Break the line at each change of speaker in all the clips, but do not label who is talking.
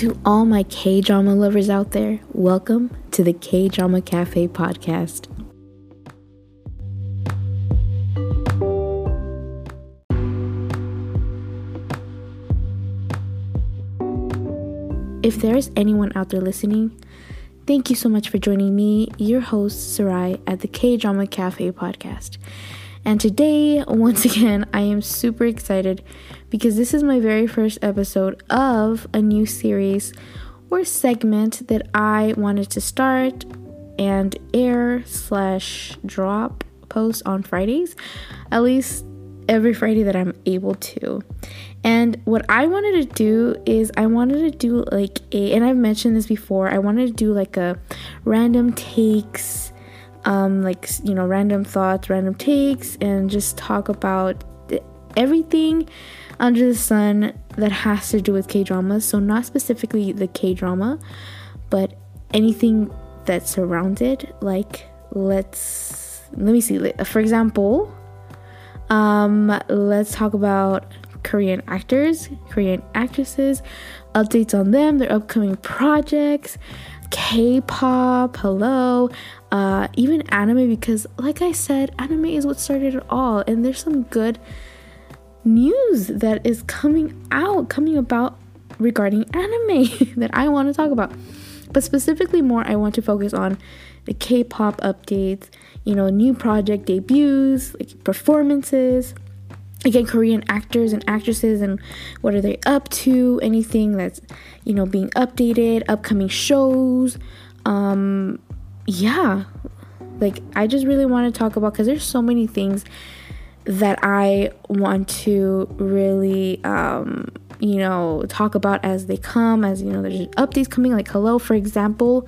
To all my K drama lovers out there, welcome to the K Drama Cafe podcast. If there is anyone out there listening, thank you so much for joining me, your host, Sarai, at the K Drama Cafe podcast. And today, once again, I am super excited because this is my very first episode of a new series or segment that I wanted to start and air slash drop post on Fridays, at least every Friday that I'm able to. And what I wanted to do is I wanted to do like a and I've mentioned this before, I wanted to do like a random takes um like you know random thoughts, random takes and just talk about everything under the sun that has to do with K dramas. So, not specifically the K drama, but anything that's surrounds it. Like, let's let me see. For example, um, let's talk about Korean actors, Korean actresses, updates on them, their upcoming projects, K pop, hello, uh, even anime, because, like I said, anime is what started it all, and there's some good news that is coming out, coming about regarding anime that I want to talk about. But specifically, more, I want to focus on the K pop updates, you know, new project debuts, like performances, again, Korean actors and actresses, and what are they up to, anything that's, you know, being updated, upcoming shows. Um, yeah, like I just really want to talk about because there's so many things that I want to really, um, you know, talk about as they come, as you know, there's updates coming. Like, hello, for example,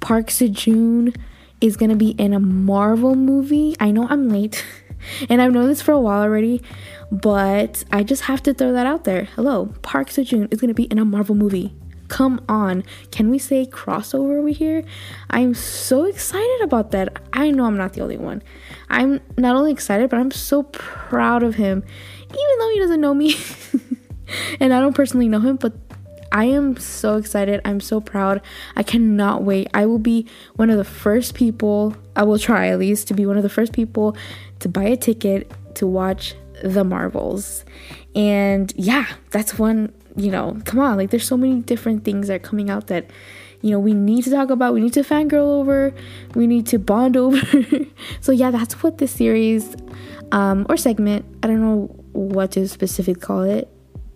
Park Seo is gonna be in a Marvel movie. I know I'm late, and I've known this for a while already, but I just have to throw that out there. Hello, Park Seo is gonna be in a Marvel movie. Come on, can we say crossover over here? I'm so excited about that. I know I'm not the only one. I'm not only excited, but I'm so proud of him, even though he doesn't know me. and I don't personally know him, but I am so excited. I'm so proud. I cannot wait. I will be one of the first people, I will try at least, to be one of the first people to buy a ticket to watch the Marvels. And yeah, that's one you know, come on, like there's so many different things that are coming out that, you know, we need to talk about, we need to fangirl over, we need to bond over. so yeah, that's what this series um, or segment, I don't know what to specifically call it,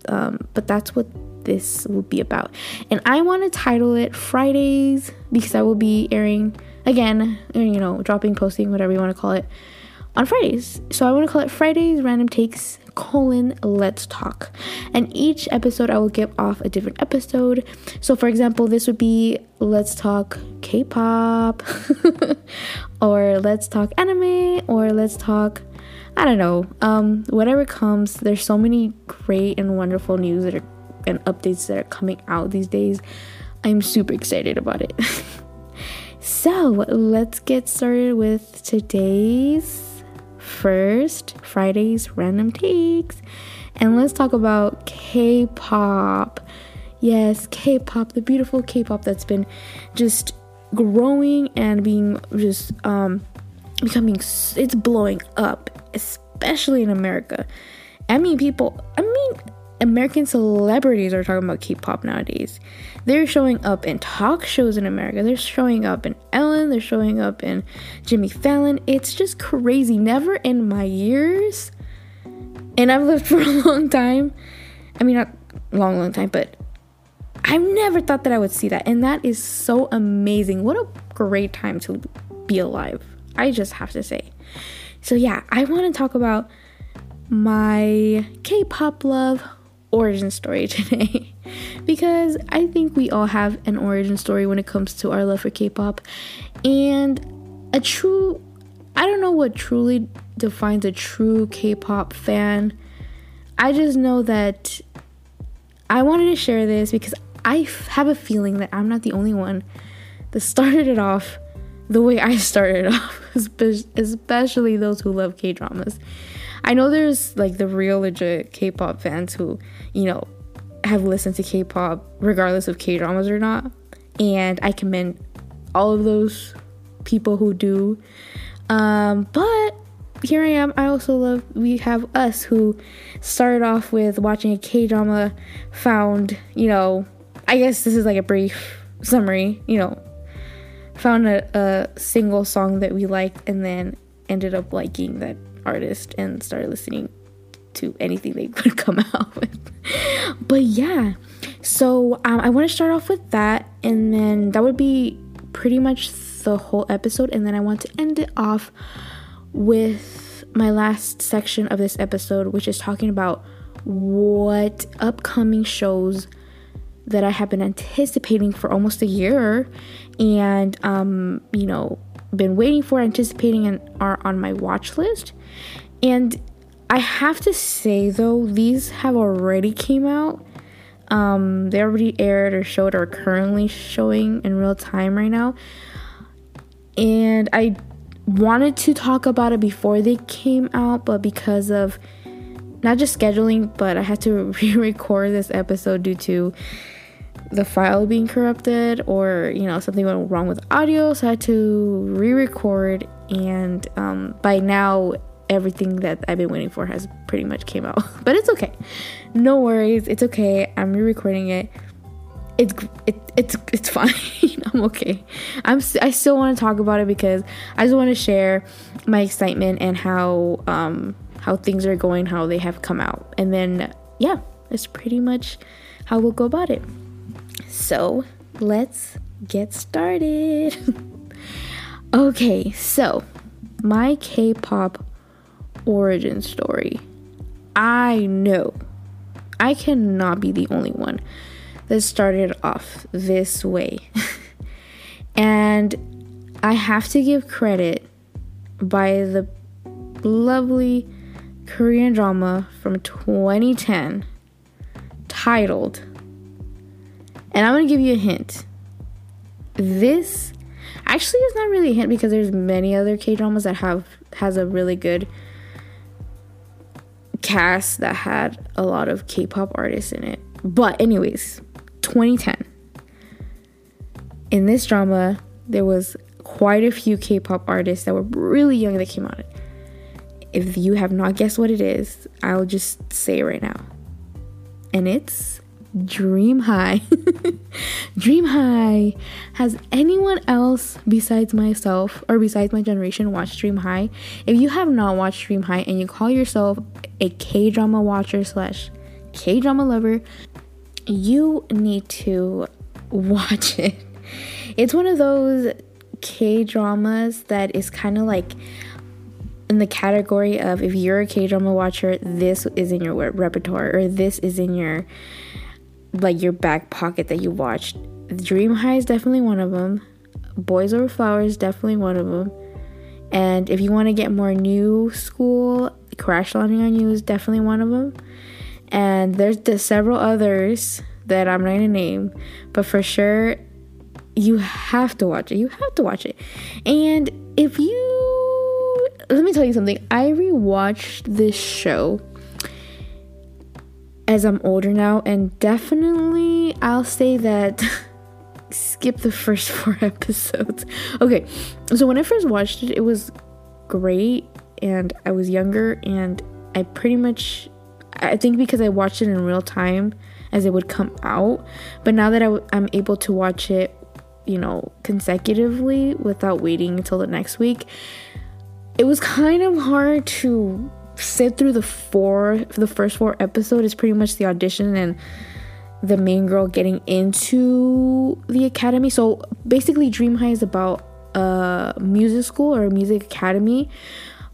um, but that's what this will be about. And I want to title it Fridays because I will be airing again, you know, dropping, posting, whatever you want to call it on Fridays. So I want to call it Fridays Random Takes colon let's talk. And each episode i will give off a different episode. So for example this would be let's talk k-pop or let's talk anime or let's talk i don't know um whatever comes. There's so many great and wonderful news that are and updates that are coming out these days. I'm super excited about it. So let's get started with today's first Friday's random takes and let's talk about K pop. Yes, K pop, the beautiful K pop that's been just growing and being just um becoming it's blowing up, especially in America. I mean, people, I mean, American celebrities are talking about K-pop nowadays. They're showing up in talk shows in America. They're showing up in Ellen. They're showing up in Jimmy Fallon. It's just crazy. Never in my years, and I've lived for a long time. I mean, not long, long time, but I've never thought that I would see that, and that is so amazing. What a great time to be alive. I just have to say. So yeah, I want to talk about my K-pop love origin story today because I think we all have an origin story when it comes to our love for K pop. And a true, I don't know what truly defines a true K pop fan. I just know that I wanted to share this because I have a feeling that I'm not the only one that started it off the way I started off, especially those who love K dramas. I know there's like the real legit K pop fans who, you know, have listened to K-pop regardless of K-dramas or not, and I commend all of those people who do. Um, but here I am. I also love we have us who started off with watching a K-drama, found, you know, I guess this is like a brief summary, you know, found a, a single song that we liked and then ended up liking that artist and started listening to anything they could come out with. but yeah, so um, I want to start off with that, and then that would be pretty much the whole episode, and then I want to end it off with my last section of this episode, which is talking about what upcoming shows that I have been anticipating for almost a year and um, you know, been waiting for, anticipating and are on my watch list. And I have to say though, these have already came out. Um, they already aired or showed or are currently showing in real time right now. And I wanted to talk about it before they came out, but because of not just scheduling, but I had to re-record this episode due to the file being corrupted or you know something went wrong with audio so i had to re-record and um, by now everything that I've been waiting for has pretty much came out. But it's okay. No worries. It's okay. I'm re-recording it. It's it, it's it's fine. I'm okay. I'm I still want to talk about it because I just want to share my excitement and how um how things are going, how they have come out. And then yeah, that's pretty much how we'll go about it. So, let's get started. okay, so my K-pop origin story. I know I cannot be the only one that started off this way. and I have to give credit by the lovely Korean drama from 2010 titled, and I'm to give you a hint. This actually is not really a hint because there's many other K dramas that have has a really good cast that had a lot of K-pop artists in it. But anyways, 2010. In this drama, there was quite a few K-pop artists that were really young that came out. If you have not guessed what it is, I'll just say it right now. And it's Dream High. Dream High. Has anyone else besides myself or besides my generation watched Dream High? If you have not watched Dream High and you call yourself a K drama watcher slash K drama lover, you need to watch it. It's one of those K dramas that is kind of like in the category of if you're a K drama watcher, this is in your repertoire or this is in your like your back pocket that you watched. Dream High is definitely one of them. Boys Over Flowers definitely one of them. And if you want to get more new school, Crash Landing on You is definitely one of them. And there's, there's several others that I'm not gonna name, but for sure, you have to watch it. You have to watch it. And if you, let me tell you something. I rewatched this show as I'm older now, and definitely I'll say that skip the first four episodes. Okay, so when I first watched it, it was great, and I was younger, and I pretty much, I think because I watched it in real time as it would come out, but now that i w- I'm able to watch it, you know, consecutively without waiting until the next week, it was kind of hard to sit through the four the first four episodes is pretty much the audition and the main girl getting into the academy. So basically dream high is about a music school or a music academy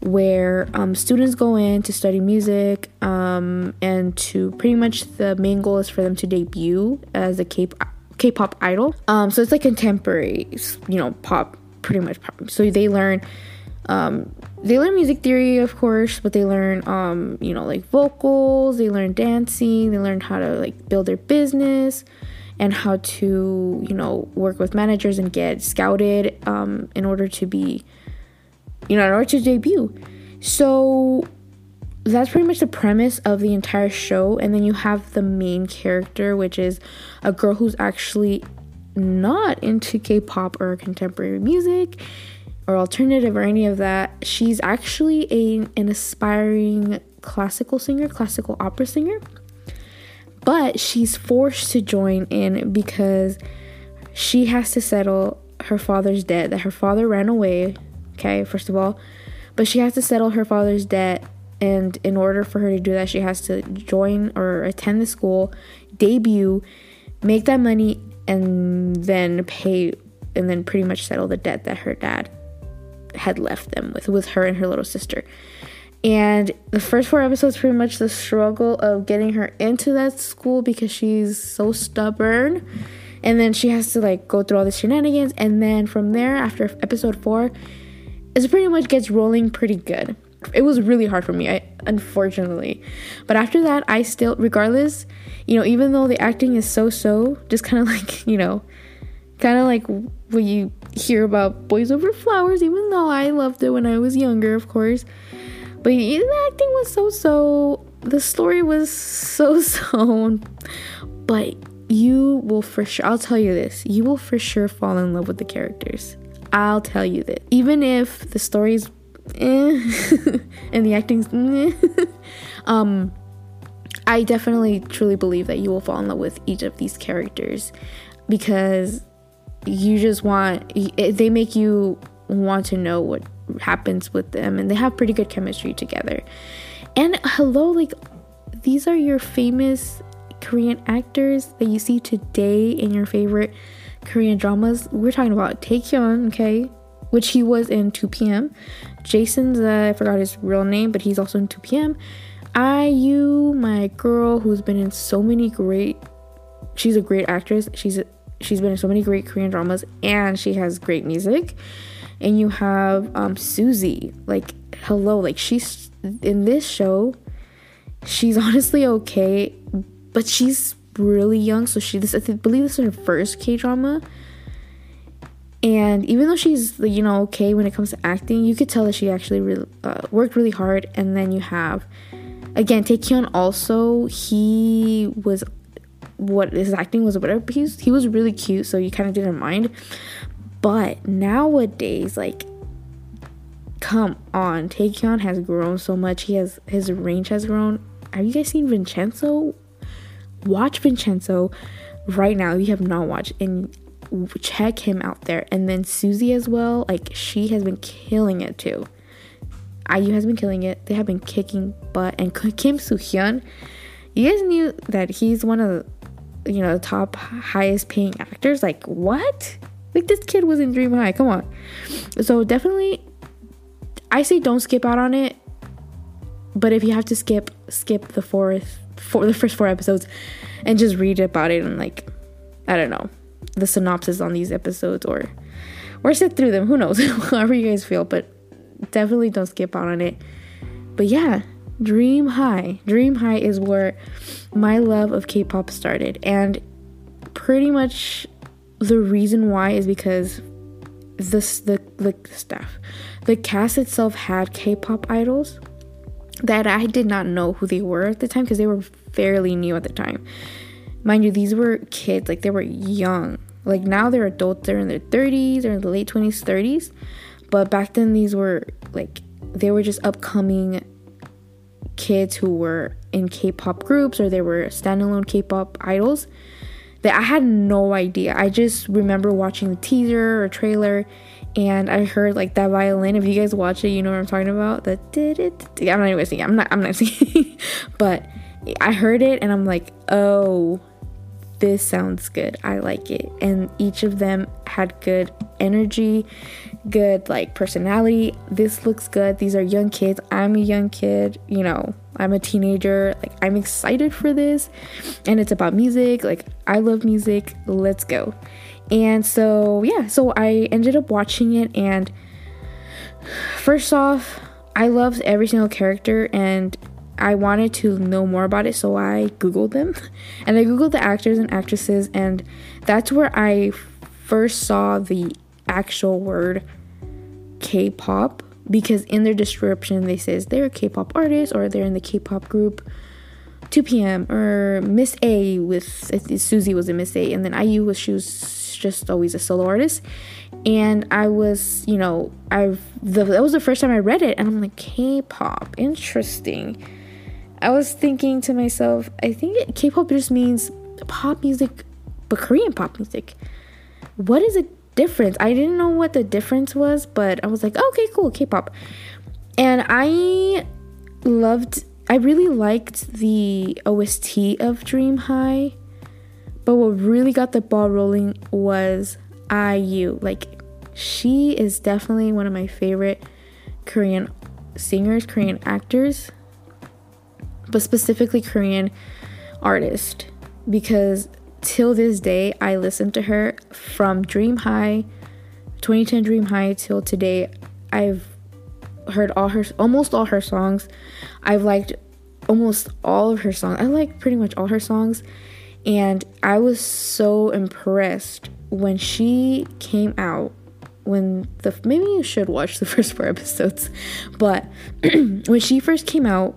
where um, students go in to study music um, and to pretty much the main goal is for them to debut as a K- k-pop idol. Um, so it's like contemporary you know pop pretty much pop. So they learn um, they learn music theory, of course, but they learn, um, you know, like vocals, they learn dancing, they learn how to like build their business and how to, you know, work with managers and get scouted um, in order to be, you know, in order to debut. So that's pretty much the premise of the entire show. And then you have the main character, which is a girl who's actually not into K pop or contemporary music or alternative or any of that. She's actually a, an aspiring classical singer, classical opera singer. But she's forced to join in because she has to settle her father's debt that her father ran away. Okay, first of all, but she has to settle her father's debt and in order for her to do that she has to join or attend the school debut make that money and then pay and then pretty much settle the debt that her dad had left them with with her and her little sister. And the first four episodes pretty much the struggle of getting her into that school because she's so stubborn. And then she has to like go through all the shenanigans. And then from there after episode four it pretty much gets rolling pretty good. It was really hard for me I, unfortunately. But after that i still regardless you know even though the acting is so so just kind of like you know kind of like what you hear about boys over flowers even though i loved it when i was younger of course. But the acting was so so the story was so so but you will for sure i'll tell you this you will for sure fall in love with the characters. I'll tell you that. Even if the story's eh, and the acting's eh, um I definitely truly believe that you will fall in love with each of these characters because you just want they make you want to know what happens with them and they have pretty good chemistry together. And hello like these are your famous Korean actors that you see today in your favorite Korean dramas. We're talking about Taecyeon, okay? which he was in 2PM Jason's, uh, I forgot his real name, but he's also in 2PM IU, my girl, who's been in so many great, she's a great actress. She's she's been in so many great Korean dramas, and she has great music. And you have um, Suzy, like hello, like she's in this show. She's honestly okay, but she's really young. So she this I believe this is her first K drama and even though she's, you know, okay when it comes to acting, you could tell that she actually really, uh, worked really hard. And then you have, again, Taecyeon also, he was, what his acting was, whatever, But he's, he was really cute, so you kind of didn't mind. But nowadays, like, come on, Taecyeon has grown so much. He has, his range has grown. Have you guys seen Vincenzo? Watch Vincenzo right now. You have not watched, and check him out there. And then Suzy as well, like she has been killing it too. IU has been killing it. They have been kicking butt. And Kim Soo Hyun, you guys knew that he's one of you know, the top highest paying actors. Like what? Like this kid was in Dream High. Come on. So definitely, I say don't skip out on it. But if you have to skip, skip the fourth, for the first four episodes, and just read about it and like, I don't know the synopsis on these episodes or or sit through them. Who knows? However you guys feel, but definitely don't skip out on it. But yeah, Dream High. Dream High is where my love of K-pop started and pretty much the reason why is because this the the staff the cast itself had K-pop idols that I did not know who they were at the time because they were fairly new at the time. Mind you, these were kids, like they were young. Like now they're adults, they're in their 30s or in the late 20s, 30s. But back then, these were like, they were just upcoming kids who were in K pop groups or they were standalone K pop idols that I had no idea. I just remember watching the teaser or trailer and I heard like that violin. If you guys watch it, you know what I'm talking about. The did it. I'm not even singing. I'm not. I'm not singing. but I heard it and I'm like, oh, this sounds good. I like it. And each of them had good energy, good like personality. This looks good. These are young kids. I'm a young kid, you know, I'm a teenager. Like, I'm excited for this. And it's about music. Like, I love music. Let's go. And so, yeah, so I ended up watching it. And first off, I loved every single character. And I wanted to know more about it, so I Googled them. And I Googled the actors and actresses, and that's where I first saw the actual word K pop because in their description they says they're a K-pop artist or they're in the K-pop group. 2PM or Miss A with Suzy was a Miss A and then IU was she was just always a solo artist. And I was you know the, that was the first time I read it and I'm like K-pop interesting. I was thinking to myself I think K-pop just means pop music but Korean pop music. What is the difference I didn't know what the difference was but I was like okay cool K-pop and I loved I really liked the OST of Dream High, but what really got the ball rolling was IU. Like, she is definitely one of my favorite Korean singers, Korean actors, but specifically Korean artist because till this day I listen to her from Dream High 2010 Dream High till today I've heard all her almost all her songs. I've liked almost all of her songs. I like pretty much all her songs and I was so impressed when she came out when the maybe you should watch the first four episodes but when she first came out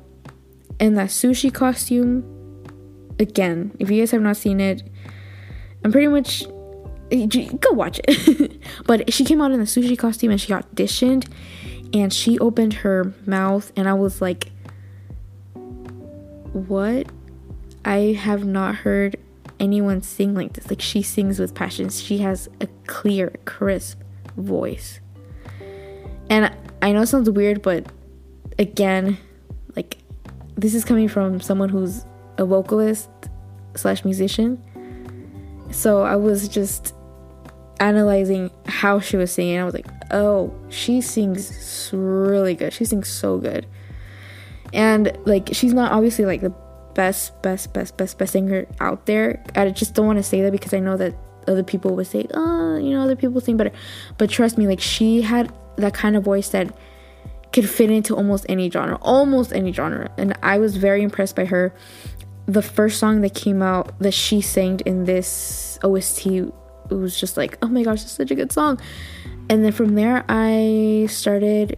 in that sushi costume again if you guys have not seen it i'm pretty much eh, go watch it. But she came out in the sushi costume and she auditioned and she opened her mouth and I was like what? I have not heard anyone sing like this. Like she sings with passion. She has a clear crisp voice. And I know it sounds weird but again like this is coming from someone who's a vocalist slash musician so I was just analyzing how she was singing. I was like, oh, she sings really good. She sings so good. And like, she's not obviously like the best, best, best, best, best singer out there. I just don't want to say that because I know that other people would say, oh, you know, other people sing better. But trust me, like, she had that kind of voice that could fit into almost any genre, almost any genre. And I was very impressed by her. The first song that came out that she sang in this OST it was just like, oh my gosh, it's such a good song. And then from there, I started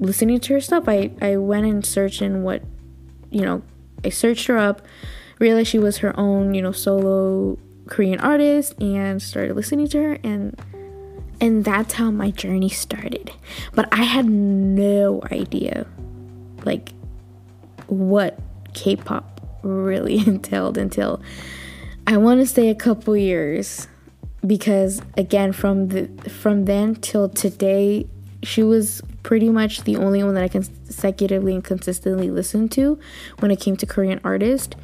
listening to her stuff. I, I went and searched in what, you know, I searched her up, realized she was her own, you know, solo Korean artist, and started listening to her. And and that's how my journey started. But I had no idea, like, what K-pop really entailed until I want to say a couple years because again from the from then till today she was pretty much the only one that I consecutively and consistently listened to when it came to Korean artist.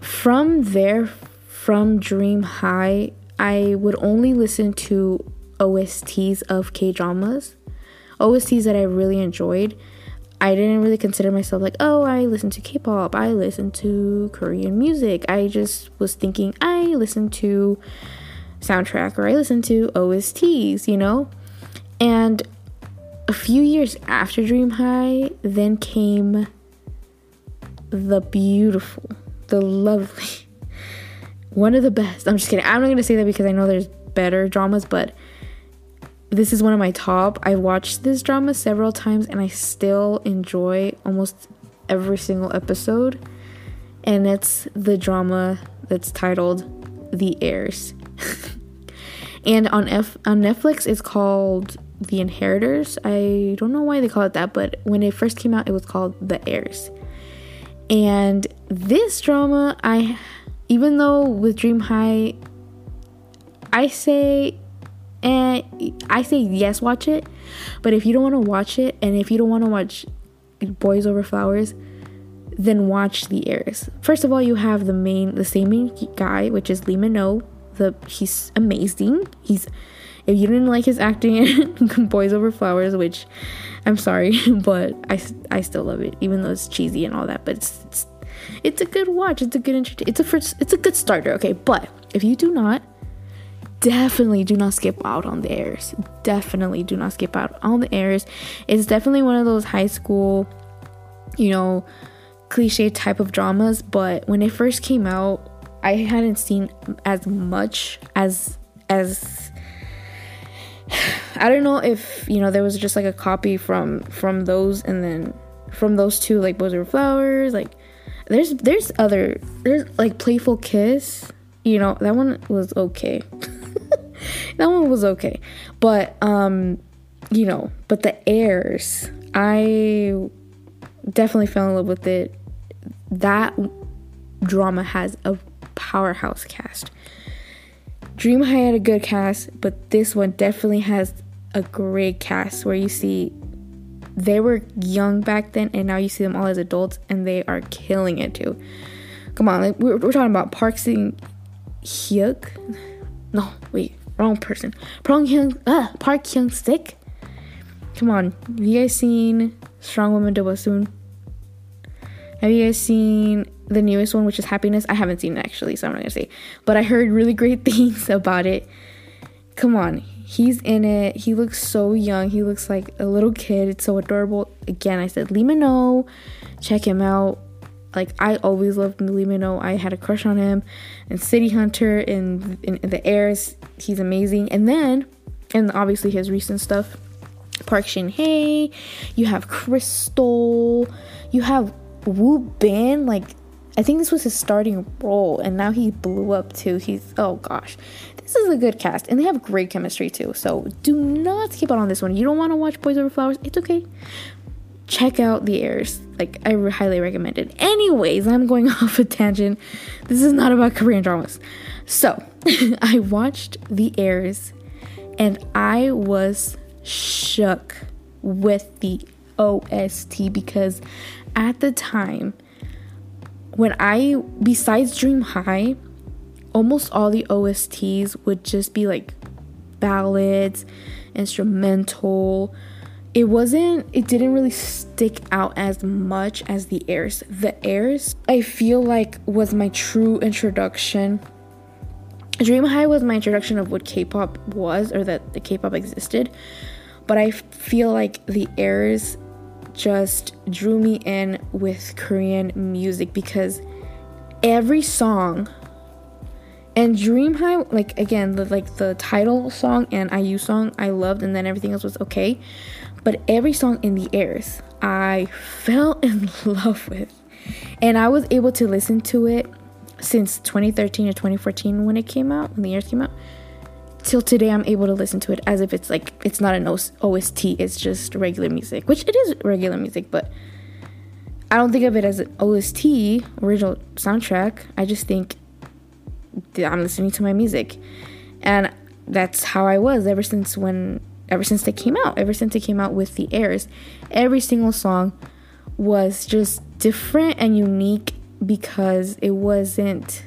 From there, from Dream High, I would only listen to OSTs of K dramas, OSTs that I really enjoyed. I didn't really consider myself like, oh, I listen to K pop, I listen to Korean music. I just was thinking, I listen to soundtrack or I listen to OSTs, you know? And a few years after Dream High, then came the beautiful, the lovely, one of the best. I'm just kidding. I'm not to say that because I know there's better dramas, but this is one of my top. I watched this drama several times and I still enjoy almost every single episode. And it's the drama that's titled The Heirs. and on F on Netflix it's called The Inheritors. I don't know why they call it that, but when it first came out it was called The Heirs. And this drama I even though with Dream High I say and I say yes watch it, but if you don't want to watch it and if you don't want to watch Boys Over Flowers, then watch The Heirs. First of all, you have the main the same main guy, which is Lee Min-ho, the he's amazing. He's if you didn't like his acting in Boys Over Flowers, which I'm sorry, but I, I still love it, even though it's cheesy and all that. But it's it's, it's a good watch. It's a good entertain. It's a first. It's a good starter. Okay, but if you do not, definitely do not skip out on the Heirs. Definitely do not skip out on the Heirs. It's definitely one of those high school, you know, cliche type of dramas. But when it first came out, I hadn't seen as much as as I don't know if you know there was just like a copy from from those and then from those two like Over Flowers. Like there's there's other there's like Playful Kiss. You know that one was okay. that one was okay, but um, you know, but the Heirs I definitely fell in love with it. That drama has a powerhouse cast. Dream High had a good cast, but this one definitely has a great cast where you see they were young back then and now you see them all as adults and they are killing it too. Come on, like we're, we're talking about Park Sing Hyuk. No, wait, wrong person. Park Hyung, uh, Park Hyung Sik. Come on, have you guys seen Strong Woman Do Bong Soon? Have you guys seen the newest one, which is Happiness? I haven't seen it actually, so I'm not gonna say. But I heard really great things about it. Come on, he's in it. He looks so young. He looks like a little kid. It's so adorable. Again, I said Lee check him out. Like I always loved Lee. I had a crush on him. And City Hunter in, in, in the Heirs, he's amazing. And then, and obviously his recent stuff, Park Shin Hye. You have Krystal. You have Woo Bin, like I think this was his starting role, and now he blew up too. He's oh gosh, this is a good cast, and they have great chemistry too. So do not skip out on this one. You don't want to watch Boys Over Flowers? It's okay. Check out the Heirs. Like I highly recommend it. Anyways, I'm going off a tangent. This is not about Korean dramas. So I watched the Heirs and I was shook with the OST because at the time when I besides Dream High, almost all the OSTs would just be like ballads, instrumental. It wasn't it didn't really stick out as much as the Heirs. The Heirs I feel like was my true introduction. Dream High was my introduction of what K-pop was or that the K-pop existed. But I feel like the Heirs just drew me in with Korean music because every song and Dream High, like again, the like the title song and IU song I loved, and then everything else was okay. But every song in the Heirs I fell in love with, and I was able to listen to it since 2013 or 2014 when it came out, when the Heirs came out. Till today i'm able to listen to it as if it's like it's not an ost it's just regular music which it is regular music but i don't think of it as an ost original soundtrack. I just think i'm listening to my music. And that's how i was ever since when ever since they came out ever since they came out with the Heirs. every single song was just different and unique because it wasn't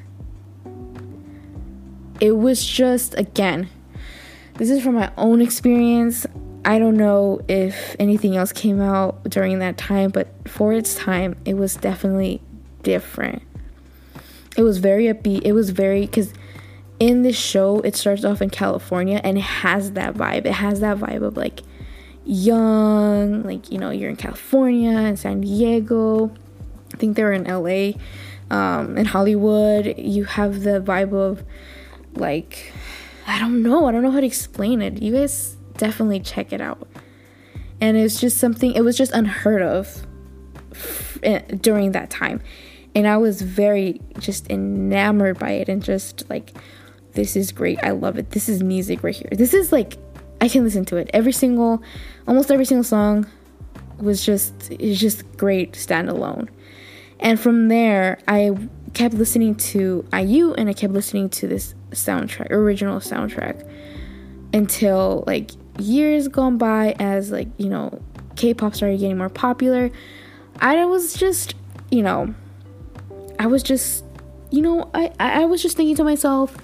it was just again this is from my own experience. I don't know if anything else came out during that time but for its time it was definitely different. It was very upbeat. It was very because in this show it starts off in california and it has that vibe. It has that vibe of like young like you know you're in california and san diego i think they're in la um, in hollywood you have the vibe of like I don't know. I don't know how to explain it. You guys definitely check it out. And it's just something it was just unheard of eh, during that time. And I was very just enamored by it and just like this is great. I love it. This is music right here. This is like I can listen to it. Every single almost every single song was just it's just great standalone. And from there I kept listening to IU and I kept listening to this soundtrack, original soundtrack, until like years gone by as like, you know, K pop started getting more popular. I was just, you know, I was just, you know, I, I was just thinking to myself,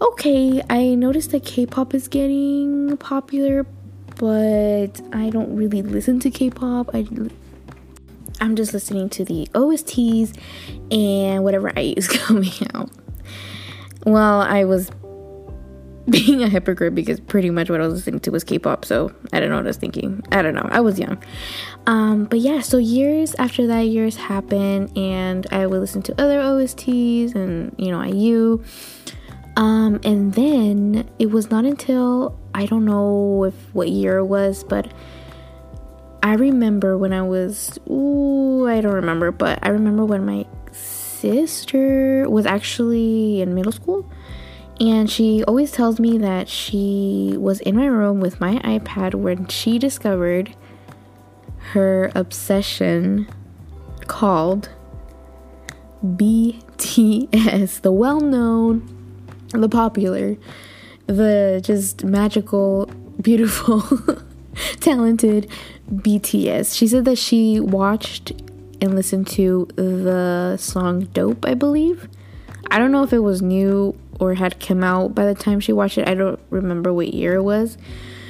okay, I noticed that K pop is getting popular, but I don't really listen to K pop. I I'm just listening to the OSTs and whatever IU's coming out. Well, I was being a hypocrite because pretty much what I was listening to was K-pop, so I don't know what I was thinking. I don't know. I was young. Um, but yeah, so years after that, years happened, and I would listen to other OSTs and you know IU. Um, and then it was not until I don't know if what year it was, but I remember when I was ooh, I don't remember, but I remember when my sister was actually in middle school and she always tells me that she was in my room with my iPad when she discovered her obsession called BTS, the well known, the popular, the just magical, beautiful, talented BTS. She said that she watched and listened to the song Dope, I believe. I don't know if it was new or had come out by the time she watched it. I don't remember what year it was.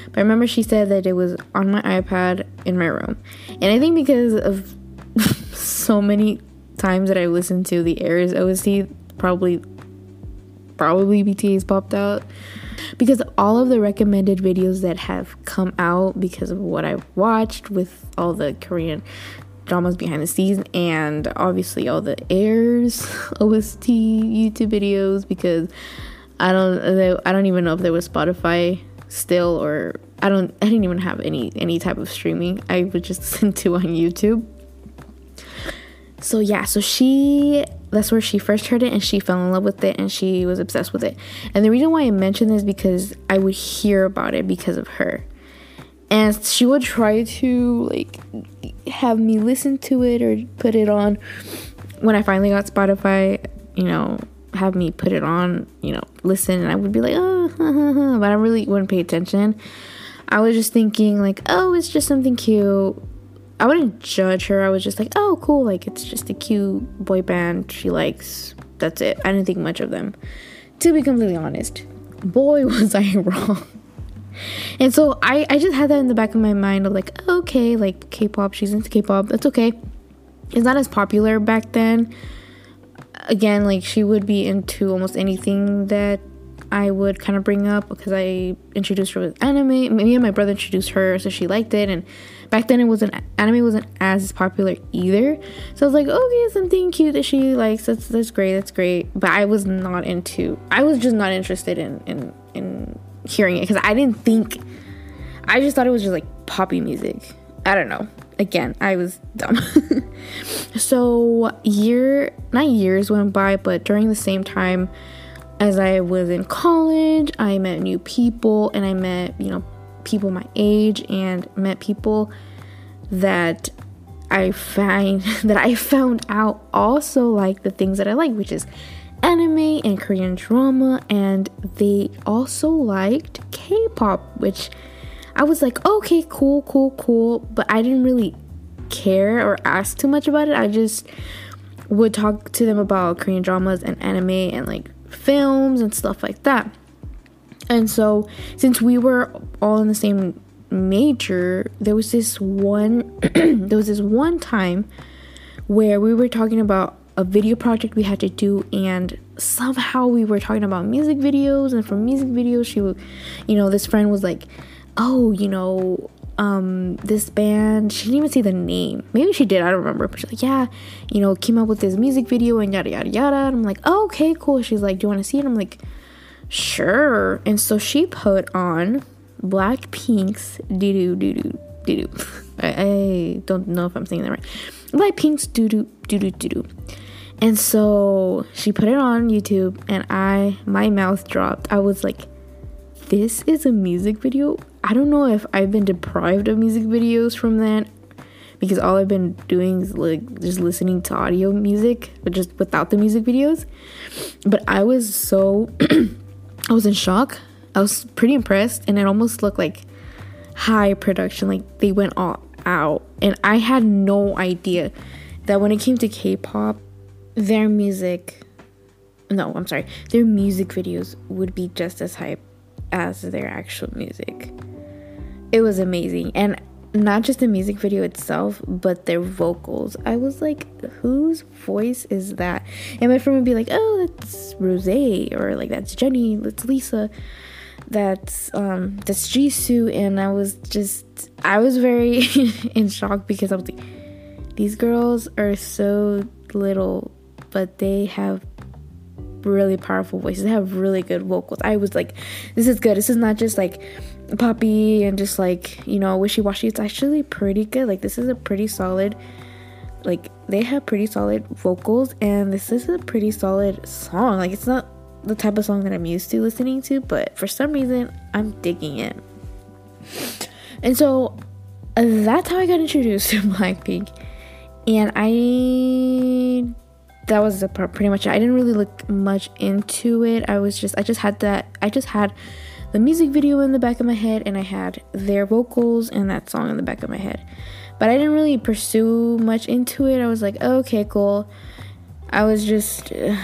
But I remember she said that it was on my iPad in my room. And I think because of so many times that I listened to the Heirs OST, probably probably BTS popped out. Because all of the recommended videos that have come out because of what I've watched with all the Korean dramas behind the scenes and obviously all the Heirs OST YouTube videos because I don't I don't even know if there was Spotify still or I don't I didn't even have any any type of streaming. I would just listen to on YouTube. So yeah, so she that's where she first heard it and she fell in love with it and she was obsessed with it. And the reason why I mention this because I would hear about it because of her and she would try to like have me listen to it or put it on when I finally got Spotify, you know, have me put it on, you know, listen and I would be like, oh, but I really wouldn't pay attention. I was just thinking like, oh, it's just something cute. I wouldn't judge her. I was just like, oh, cool, like it's just a cute boy band she likes. That's it. I didn't think much of them. To be completely honest, boy was I wrong. And so I, I just had that in the back of my mind of like, okay, like K pop, she's into K pop, that's okay. It's not as popular back then. Again, like she would be into almost anything that I would kind of bring up because I introduced her with anime. Me and my brother introduced her, so she liked it. And back then, it wasn't anime wasn't as popular either. So I was like, okay, something cute that she likes. That's that's great. That's great. But I was not into. I was just not interested in in in hearing it because I didn't think. I just thought it was just like poppy music. I don't know. Again, I was dumb. so year, not years went by, but during the same time as I was in college, I met new people and I met, you know, people my age and met people that I find that I found out also like the things that I like, which is anime and Korean drama, and they also liked K pop, which I was like, okay, cool, cool, cool, but I didn't really care or ask too much about it. I just would talk to them about Korean dramas and anime and like films and stuff like that. And so, since we were all in the same major, there was this one there was this one time where we were talking about a video project we had to do and somehow we were talking about music videos and from music videos she would you know this friend was like oh you know um this band she didn't even say the name. Maybe she did i don't remember but she's like yeah you know came up with this music video and yada yada yada and i'm like oh, okay cool she's like do you want to see it? I'm like sure and so she put on blackpink's doo doo doo doo doo doo I, I don't know if i'm saying that right blackpink's doo doo doo doo doo doo and so she put it on YouTube and I my mouth dropped. I was like this is a music video. I don't know if I've been deprived of music videos from that because all I've been doing is like just listening to audio music, but just without the music videos. But I was so I was in shock. I was pretty impressed and it almost looked like high production like they went all out and I had no idea that when it came to K-pop their music no i'm sorry their music videos would be just as hype as their actual music it was amazing and not just the music video itself but their vocals i was like whose voice is that and my friend would be like oh that's rose or like that's jennie that's lisa that's um that's jisoo and i was just i was very in shock because i was like these girls are so little but they have really powerful voices. They have really good vocals. I was like, this is good. This is not just like poppy and just like, you know, wishy washy. It's actually pretty good. Like, this is a pretty solid, like, they have pretty solid vocals, and this is a pretty solid song. Like, it's not the type of song that I'm used to listening to, but for some reason, I'm digging it. And so that's how I got introduced to Blackpink. And I that was the pretty much. I didn't really look much into it. I was just I just had that I just had the music video in the back of my head and I had their vocals and that song in the back of my head. But I didn't really pursue much into it. I was like, okay, cool. I was just uh,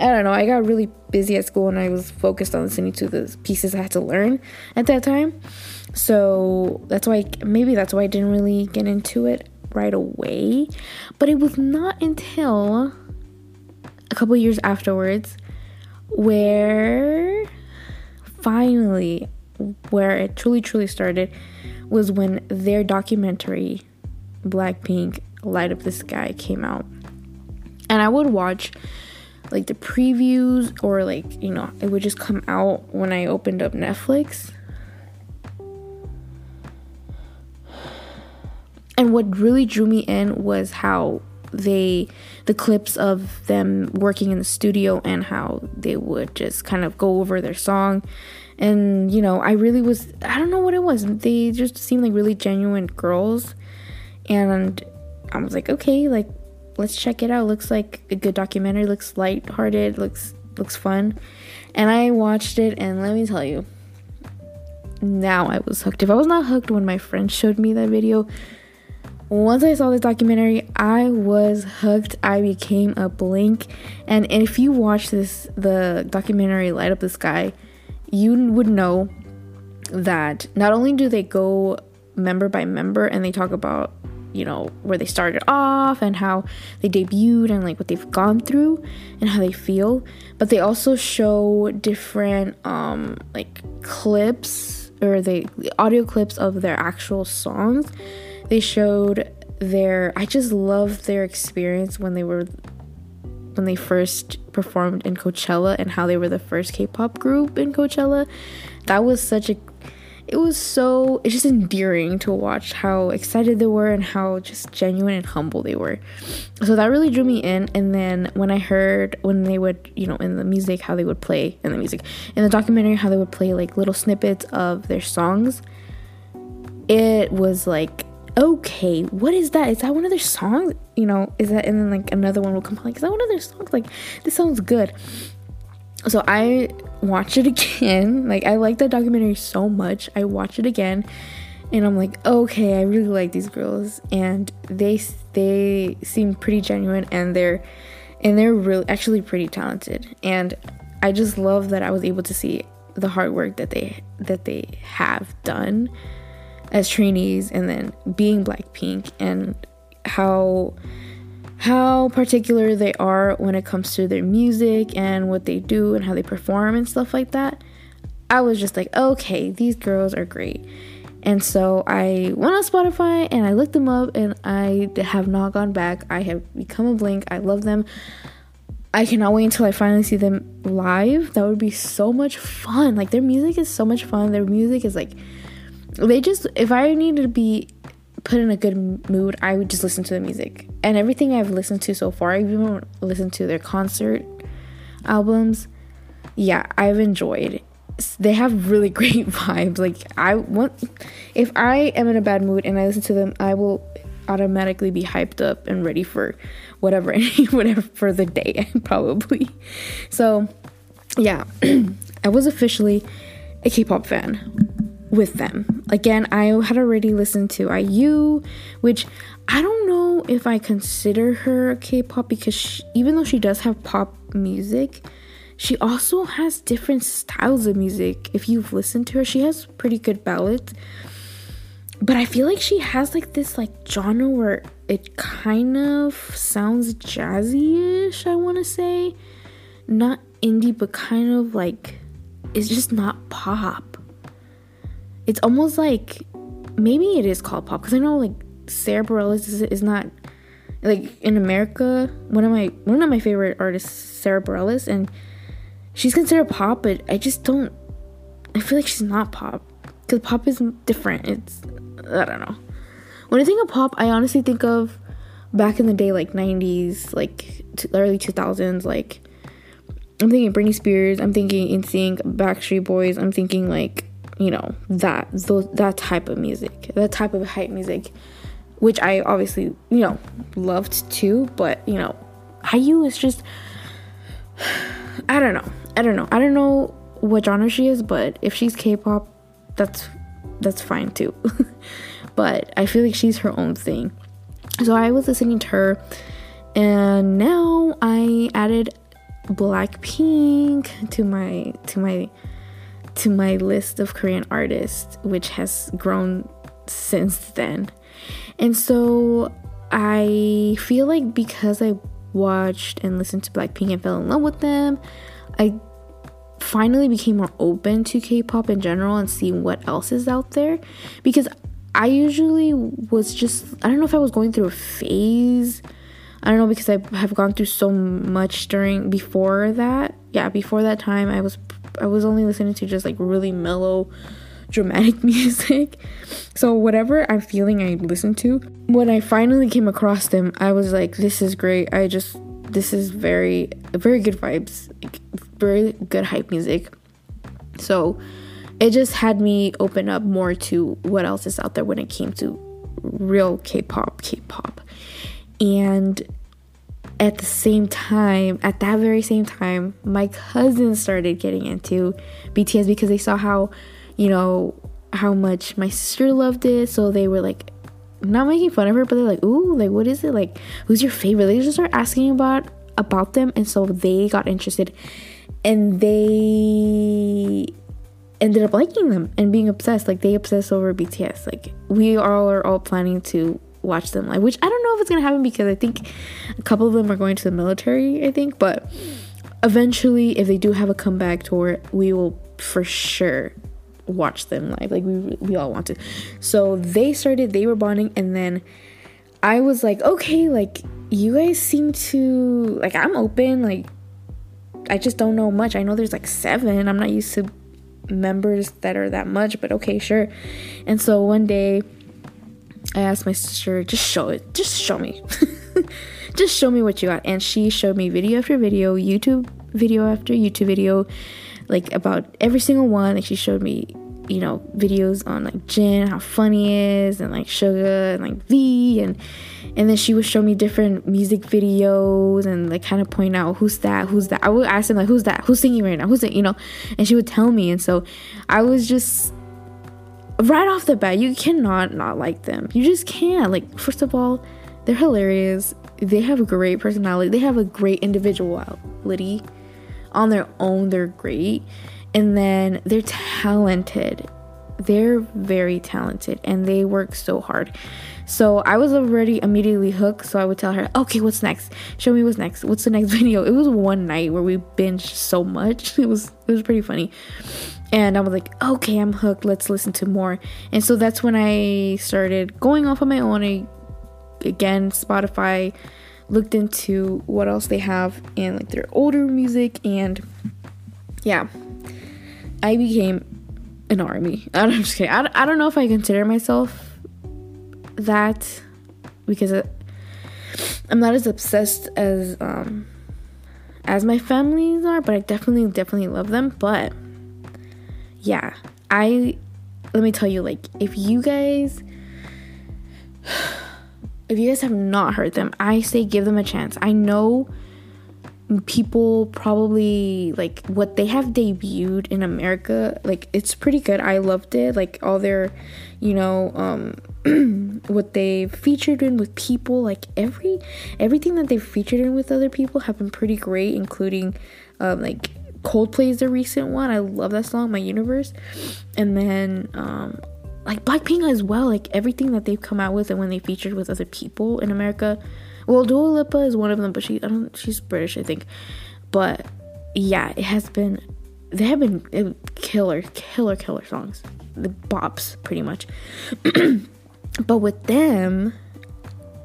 I don't know. I got really busy at school and I was focused on listening to the pieces I had to learn at that time. So that's why maybe that's why I didn't really get into it right away. But it was not until a couple years afterwards where finally where it truly truly started was when their documentary Blackpink Light Up the Sky came out. And I would watch like the previews or like, you know, it would just come out when I opened up Netflix and what really drew me in was how they the clips of them working in the studio and how they would just kind of go over their song. And you know i really was i don't know what it was. They just seemed like really genuine girls. And i was like okay like let's check it out. Looks like a good documentary. Looks light-hearted. Looks looks fun. And i watched it and let me tell you now i was hooked. If i was not hooked when my friend showed me that video once I saw this documentary, I was hooked. I became a blink. And if you watch this, the documentary Light Up the Sky, you would know that not only do they go member by member and they talk about, you know, where they started off and how they debuted and like what they've gone through and how they feel, but they also show different, um, like clips or they audio clips of their actual songs they showed their I just love their experience when they were when they first performed in Coachella and how they were the first K-pop group in Coachella. That was such a it was so it's just endearing to watch how excited they were and how just genuine and humble they were. So that really drew me in and then when I heard when they would, you know, in the music how they would play in the music in the documentary how they would play like little snippets of their songs, it was like okay, what is that? Is that one of their songs? You know, is that, and then like another one will come like, is that one of their songs? Like, this sounds good. So I watched it again. Like, I like that documentary so much. I watched it again and I'm like, okay, I really like these girls, and they they seem pretty genuine, and they're and they're really actually pretty talented, and I just love that I was able to see the hard work that they that they have done as trainees and then being Blackpink and how how particular they are when it comes to their music and what they do and how they perform and stuff like that. I was just like, okay, these girls are great. And so I went on Spotify and I looked them up and I have not gone back. I have become a blink. I love them. I cannot wait until I finally see them live. That would be so much fun. Like their music is so much fun. Their music is like they just if I needed to be put in a good mood, I would just listen to the music. And everything I've listened to so far, I've even listened to their concert albums. Yeah, I've enjoyed. They have really great vibes. Like I want if I am in a bad mood and I listen to them, I will automatically be hyped up and ready for whatever whatever for the day probably. So, yeah, I was officially a K-pop fan with them. Again, I had already listened to IU, which I don't know if I consider her K-pop because she, even though she does have pop music, she also has different styles of music. If you've listened to her, she has pretty good ballads. But I feel like she has like this like genre where it kind of sounds jazzy-ish, I want to say. Not indie, but kind of like it's just not pop it's almost like maybe it is called pop because I know like Sara Bareilles is, is not like in America, one of my one of my favorite artists, Sara Bareilles, and she's considered pop, but I just don't. I feel like she's not pop because pop is different. It's I don't know. When I think of pop, I honestly think of back in the day, like '90s, like early 2000s, like. I'm thinking Britney Spears. I'm thinking NSYNC, Backstreet Boys. I'm thinking like you know that those that type of music, that type of hype music which I obviously, you know, loved too, but you know, IU is just I don't know. I don't know. I don't know what genre she is, but if she's K-pop, that's that's fine too. but I feel like she's her own thing. So I was listening to her and now I added Blackpink to my to my to my list of Korean artists, which has grown since then. And so I feel like because I watched and listened to Blackpink and fell in love with them, I finally became more open to K-pop in general and seeing what else is out there because I usually was just I don't know if I was going through a phase. I don't know because I have gone through so much during before that. Yeah, before that time I was I was only listening to just like really mellow dramatic music. So whatever I'm feeling I listen to. When I finally came across them, I was like, this is great. I just this is very very good vibes. Like, very good hype music. So it just had me open up more to what else is out there when it came to real K-pop, K-pop. And at the same time, at that very same time, my cousins started getting into BTS because they saw how you know, how much my sister loved it. So they were like, not making fun of her, but they're like, ooh, like, what is it? Like, who's your favorite? They just start asking about about them. And so they got interested and they ended up liking them and being obsessed. Like, they obsessed over BTS. Like, we all are all planning to watch them live, which I don't know if it's gonna happen because I think a couple of them are going to the military, I think, but eventually, if they do have a comeback tour, we will for sure watch them live. Like we we all wanted. So they started, they were bonding, and then I was like, okay, like you guys seem to like I'm open. Like I just don't know much. I know there's like seven. I'm not used to members that are that much, but okay, sure. And so one day I asked my sister, just show it, just show me. just show me what you got. And she showed me video after video, YouTube video after YouTube video like about every single one. Like she showed me, you know, videos on like Jin, how funny is, and like Suga and like V, and and then she would show me different music videos and like kind of point out who's that, who's that. I would ask them like, who's that, who's singing right now, who's it, you know, and she would tell me, and so I was just right off the bat, you cannot not like them. You just can't. Like first of all, they're hilarious. They have a great personality. They have a great individuality. On their own they're great. And then they're talented. They're very talented and they work so hard. So i was already immediately hooked so i would tell her okay what's next? Show me what's next. What's the next video? It was one night where we binged so much. It was it was pretty funny and i was like okay i'm hooked. Let's listen to more. And so that's when i started going off on my own. I, again spotify looked into what else they have and like their older music. And yeah i became an army. I'm just kidding. I, I don't know if i consider myself that because i'm not as obsessed as um as my families are but i definitely definitely love them. But yeah i let me tell you like if you guys if you guys have not heard them, I say give them a chance. I know people probably like what they have debuted in America, like it's pretty good. I loved it. Like all their, you know, um what they featured in with people, like every everything that they've featured in with other people have been pretty great, including um like Coldplay is the recent one. I love that song, My Universe. And then um like Blackpink as well, like everything that they've come out with and when they featured with other people in America. Well, Dua Lipa is one of them, but she I don't she's British, I think. But yeah, it has been they have been uh, killer, killer, killer songs. The bops, pretty much. but with them,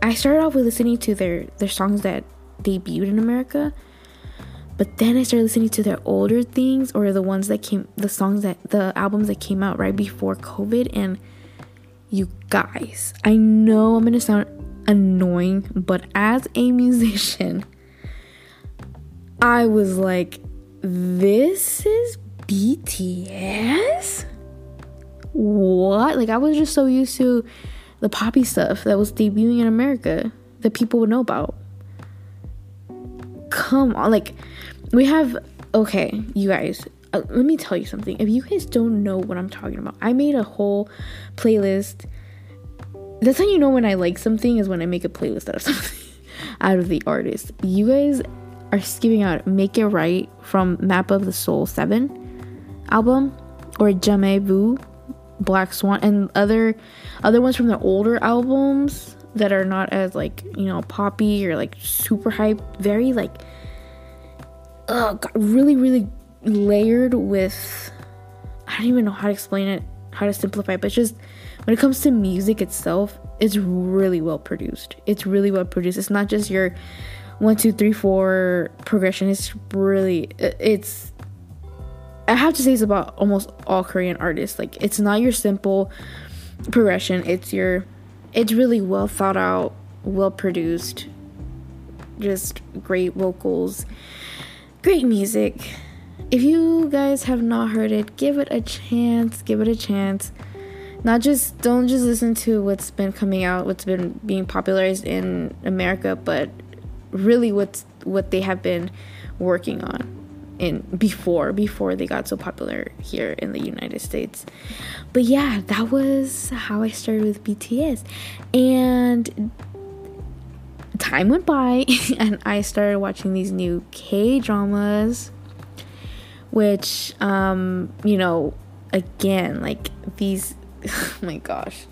I started off with listening to their their songs that debuted in America. But then I started listening to their older things or the ones that came the songs that the albums that came out right before COVID and you guys, I know I'm to sound annoying, but as a musician, I was like this is BTS? What? Like I was just so used to the poppy stuff that was debuting in America that people would know about. Come on, like we have okay, you guys. Uh, let me tell you something. If you guys don't know what I'm talking about, I made a whole playlist. That's how you know when I like something is when I make a playlist out of something, out of the artist. You guys are skipping out "Make It Right" from Map of the Soul Seven album, or Jamais Vu Black Swan and other other ones from the older albums that are not as like you know poppy or like super hype very like uh really really layered with I don't even know how to explain it how to simplify it but just when it comes to music itself it's really well produced it's really well produced it's not just your one two three four progression it's really it's I have to say it's about almost all Korean artists. Like it's not your simple progression. It's your it's really well thought out, well produced, just great vocals, great music. If you guys have not heard it, give it a chance. Give it a chance. Not just don't just listen to what's been coming out, what's been being popularized in America, but really what's what they have been working on in before before they got so popular here in the United States. But yeah, that was how I started with BTS. And time went by and I started watching these new K-dramas which um you know again like these oh my gosh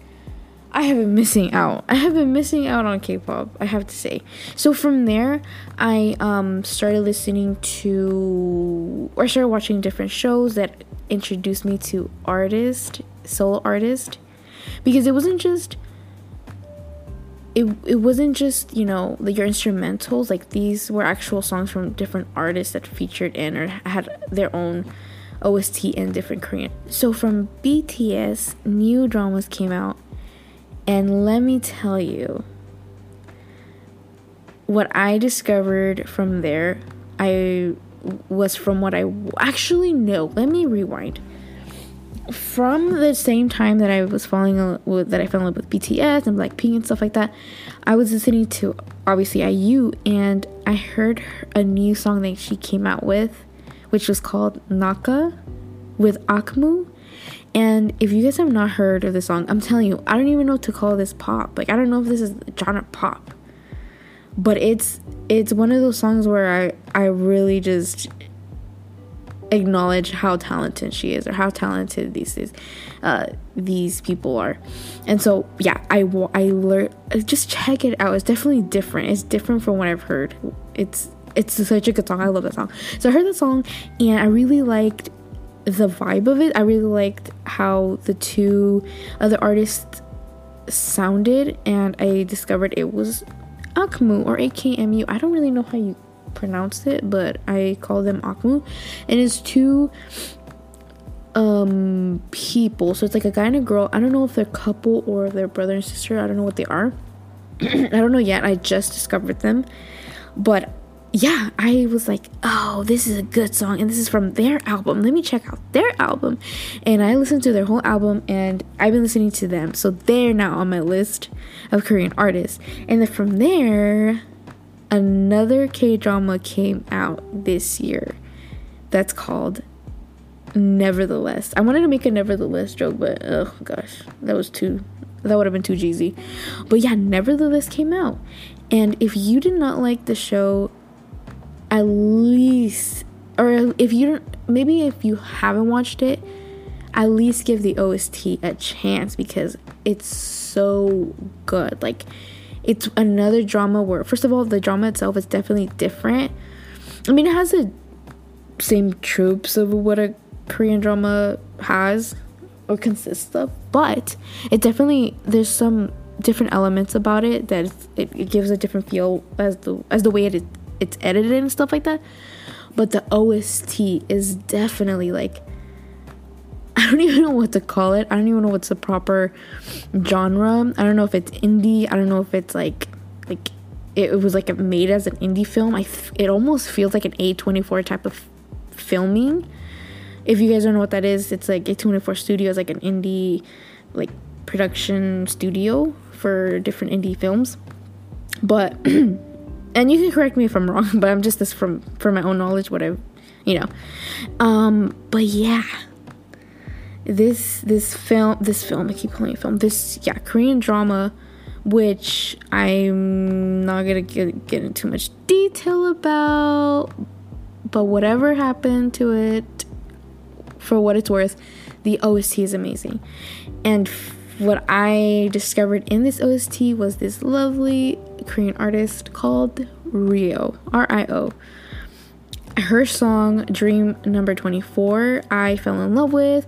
I have been missing out. I have been missing out on K-pop. I have to say. So from there, I um started listening to or started watching different shows that introduced me to artist, solo artist, because it wasn't just it, it wasn't just you know like your instrumentals like these were actual songs from different artists that featured in or had their own OST in different Korean. So from BTS, new dramas came out and let me tell you, what I discovered from there, I was from what I actually know. Let me rewind. From the same time that I was falling that I fell in love with BTS and Blackpink and stuff like that, I was listening to obviously IU and I heard a new song that she came out with, which was called Nakka with Akmu and if you guys have not heard of the song, I'm telling you, I don't even know what to call this pop. Like I don't know if this is genre pop. But it's it's one of those songs where I I really just acknowledge how talented she is or how talented these is, uh, these people are. And so yeah, I I learned just check it out. It's definitely different. It's different from what I've heard. It's it's such a good song. I love that song. So I heard the song and I really liked the vibe of it. I really liked how the two other artists sounded, and I discovered it was Akmu or AKMU. I don't really know how you pronounce it, but I call them Akmu, and it's two um people. So it's like a guy and a girl. I don't know if they're couple or they're brother and sister. I don't know what they are. I don't know yet. I just discovered them, but yeah, I was like, oh, this is a good song, and this is from their album. Let me check out their album. And I listened to their whole album, and I've been listening to them. So they're now on my list of Korean artists. And then from there, another K drama came out this year that's called Nevertheless. I wanted to make a Nevertheless joke, but oh gosh, that was too, that would have been too cheesy. But yeah, Nevertheless came out. And if you did not like the show at least or if you don't maybe if you haven't watched it at least give the OST a chance because it's so good like it's another drama where first of all the drama itself is definitely different i mean it has the same tropes of what a korean drama has or consists of but it definitely there's some different elements about it that it, it gives a different feel as the as the way it it's edited and stuff like that. But the OST is definitely like I don't even know what to call it. I don't even know what's the proper genre. I don't know if it's indie. I don't know if it's like like it, was like made as an indie film. I it almost feels like an A24 type of filming. If you guys don't know what that is, it's like A24 Studios like an indie like production studio for different indie films. But and you can correct me if I'm wrong, but I'm just this from from my own knowledge what I've you know. Um but yeah, this this film this film I keep calling it film this yeah Korean drama which I'm not gonna get, get into too much detail about but whatever happened to it for what it's worth the OST is amazing. And f- what I discovered in this OST was this lovely Korean artist called Rio R I O. Her song Dream number 24 I fell in love with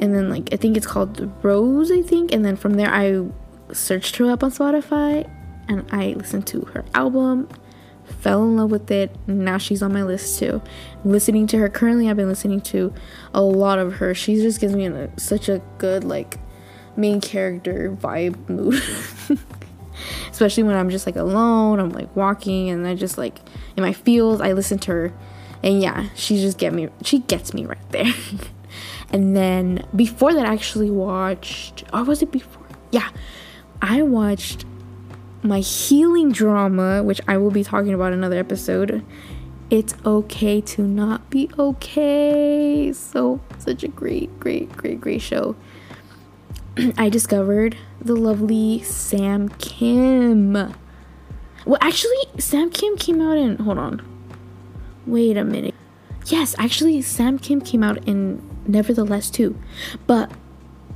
and then like I think it's called Rose, I think, and then from there I searched her up on Spotify and I listened to her album, fell in love with it. Now she's on my list too. listening to her currently, I've been listening to a lot of her. She just gives me a, uh, such a good like main character vibe mood. Especially when I'm just like alone, I'm like walking and I just like in my fields, I listen to her. And yeah, she just get me she gets me right there. And then before that, I actually watched, or was it before? Yeah, I watched my healing drama, which I will be talking about another episode. It's okay to not be okay. So, such a great, great, great, great show. I discovered the lovely Sam Kim. Well, actually, Sam Kim came out in. Hold on. Wait a minute. Yes, actually, Sam Kim came out in nevertheless too. But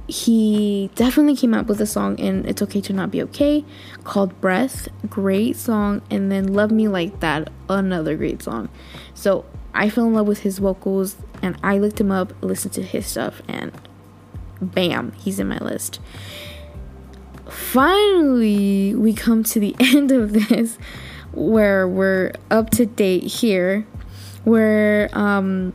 he definitely came out with a song in It's Okay to Not Be Okay called Breath. Great song. And then Love Me Like That, another great song. So I fell in love with his vocals and I looked him up, listened to his stuff, and bam, he's in my list. Finally, we come to the end of this where we're up to date here, where um,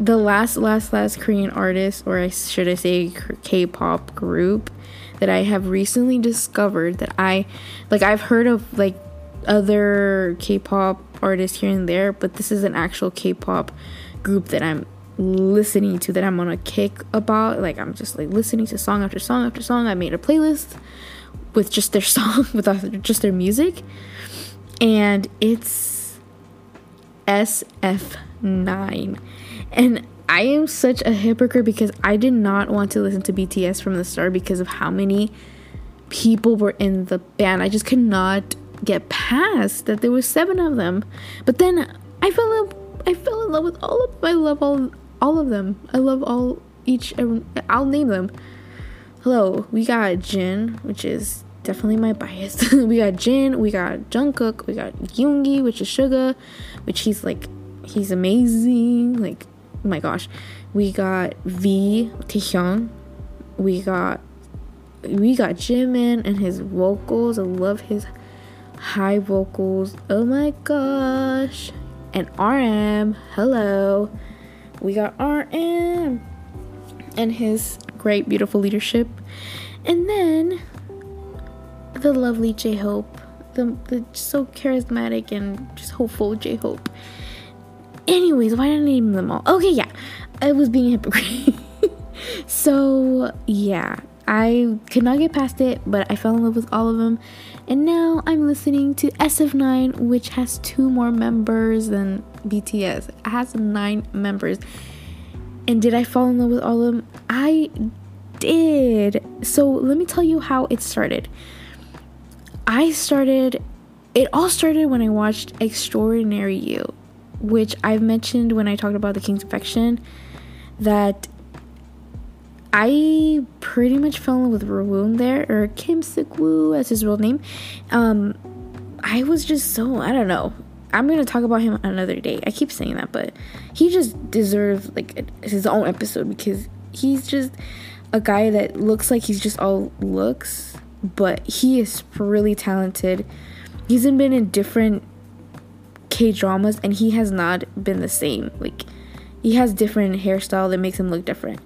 the last last last Korean artist or I should I say K-pop group that I have recently discovered that I like I've heard of like other K-pop artists here and there but this is an actual K-pop group that I'm listening to that I'm on a kick about. Like I'm just like listening to song after song after song. I made a playlist with just their song with just their music. And it's SF9 and I am such a hypocrite because I did not want to listen to BTS from the start because of how many people were in the band. I just could not get past that there were seven of them. But then I fell in, I fell in love with all of them. I love all all of them. I love all each. I'll name them. Hello, we got Jin, which is definitely my bias. we got Jin, we got Jungkook, we got Yoongi, which is Suga, which he's like he's amazing. Like oh my gosh, we got V Taehyung, we got we got Jimin and his vocals. I love his high vocals. Oh my gosh. And RM, hello. We got RM and his great, beautiful leadership. And then the lovely J Hope, the, the so charismatic and just hopeful J Hope. Anyways, why did I name them all? Okay, yeah, I was being a hypocrite. so, yeah, I could not get past it, but I fell in love with all of them. And now I'm listening to SF9, which has two more members than BTS. It has nine members. And did I fall in love with all of them? I did. So let me tell you how it started. I started, it all started when I watched Extraordinary You which I've mentioned when I talked about the King's Affection, that I pretty much fell in love with Rowoon there, or Kim Sik as his real name. Um, I was just so I don't know. I'm gonna talk about him another day. I keep saying that, but he just deserves like his own episode because he's just a guy that looks like he's just all looks, but he is really talented. He's been in different K dramas and he has not been the same. Like he has different hairstyle that makes him look different.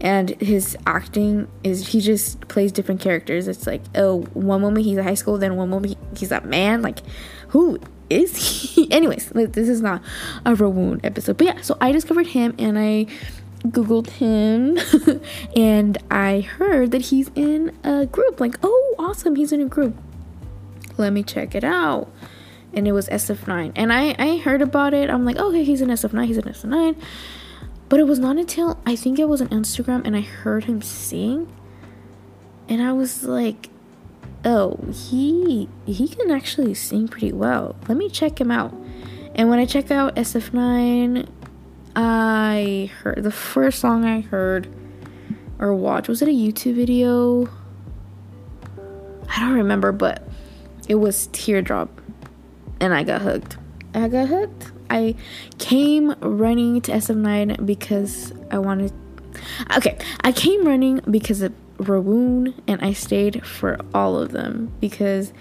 And his acting is he just plays different characters. It's like, oh, one moment he's a high school, then one moment he's a man. Like, who is he? Anyways, like, this is not a Rowoon episode. But yeah, so I discovered him and I googled him and I heard that he's in a group. Like, oh, awesome, he's in a group. Let me check it out and it was SF9. And I, I heard about it. I'm like, okay, he's in SF9, he's in SF9. But it was not until I think it was on Instagram and I heard him sing. And I was like, oh, he he can actually sing pretty well. Let me check him out. And when I check out SF9, I heard the first song I heard or watched was it a YouTube video? I don't remember, but it was Teardrop and I got hooked. I got hooked. I came running to SF9 because I wanted. Okay, I came running because of Rowoon and I stayed for all of them because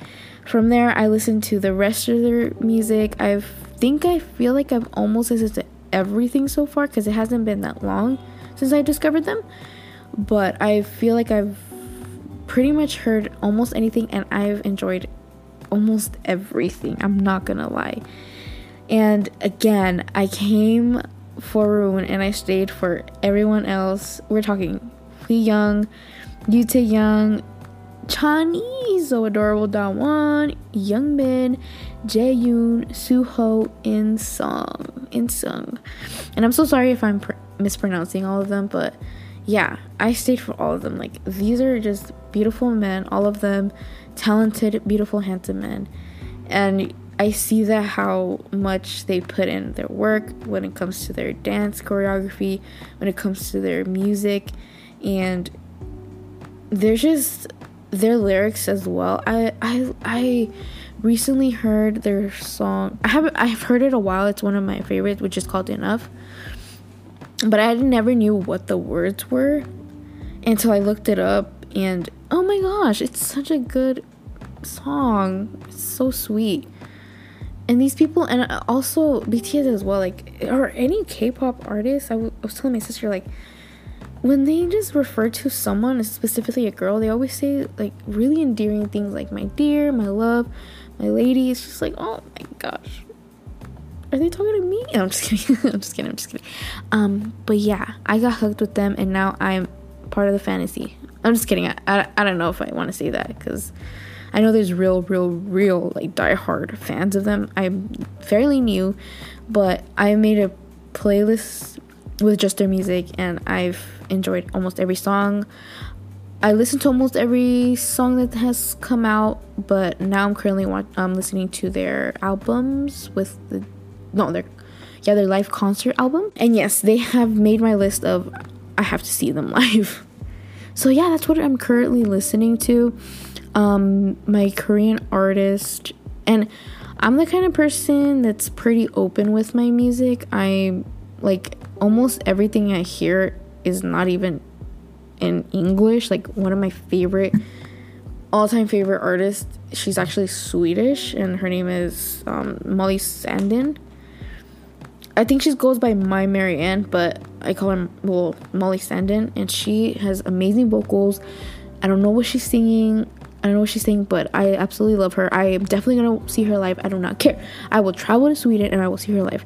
from there I listened to the rest of their music. I think I feel like I've almost listened to everything so far because it hasn't been that long since I discovered them. But I feel like I've pretty much heard almost anything and I've enjoyed almost everything. I'm not gonna lie. And again, I came for Rowoon and I stayed for everyone else. We're talking Hwiyoung, Yoo Tae-young, Chani, so adorable Dawon, Youngmin, Jaeyoon, Suho, In Sung, In Sung. And I'm so sorry if I'm pr- mispronouncing all of them, but yeah, I stayed for all of them. Like these are just beautiful men, all of them talented, beautiful, handsome men. And I see that how much they put in their work when it comes to their dance choreography, when it comes to their music, and they're just their lyrics as well. I I I recently heard their song. I haven't I've heard it a while. It's one of my favorites, which is called Enough. But I never knew what the words were until I looked it up and oh my gosh, it's such a good song. It's so sweet. And these people, and also BTS as well, like, or any K pop artists, I, w- I was telling my sister, like, when they just refer to someone, specifically a girl, they always say, like, really endearing things like, my dear, my love, my lady. It's just like, oh my gosh. Are they talking to me? I'm just kidding. I'm just kidding. I'm just kidding. Um, but yeah, I got hooked with them, and now I'm part of the fantasy. I'm just kidding. I, I, I don't know if I want to say that because I know there's real, real, real like die-hard fans of them. I'm fairly new, but I made a playlist with just their music and I've enjoyed almost every song. I listen to almost every song that has come out, but now I'm currently um, listening to their albums with the no, their yeah, their live concert album. And yes, they have made my list of I have to see them live. So yeah, that's what I'm currently listening to um, my Korean artist, and I'm the kind of person that's pretty open with my music. I like almost everything I hear is not even in English. Like one of my favorite all-time favorite artists, she's actually Swedish and her name is um, Molly Sandén. I think she goes by My Marianne, but I call her well Molly Sandén, and she has amazing vocals. I don't know what she's singing. I don't know what she's saying, but I absolutely love her. I am definitely gonna see her live. I do not care. I will travel to Sweden and I will see her live.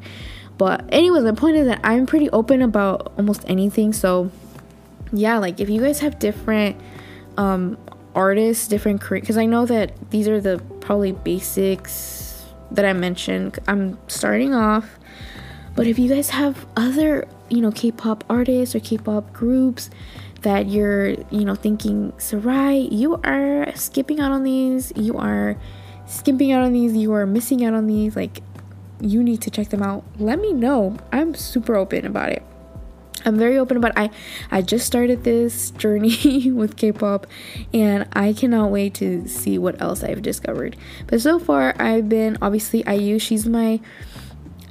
But anyways, the point is that I'm pretty open about almost anything. So yeah, like if you guys have different um artists, different career, because I know that these are the probably basics that I mentioned. I'm starting off, but if you guys have other you know K-pop artists or K-pop groups that you're, you know, thinking, Sarai, you are skipping out on these, you are skipping out on these, you are missing out on these, like, you need to check them out. Let me know. I'm super open about it. I'm very open about. I I just started this journey with K-pop and I cannot wait to see what else I've discovered. But so far I've been obviously IU, she's my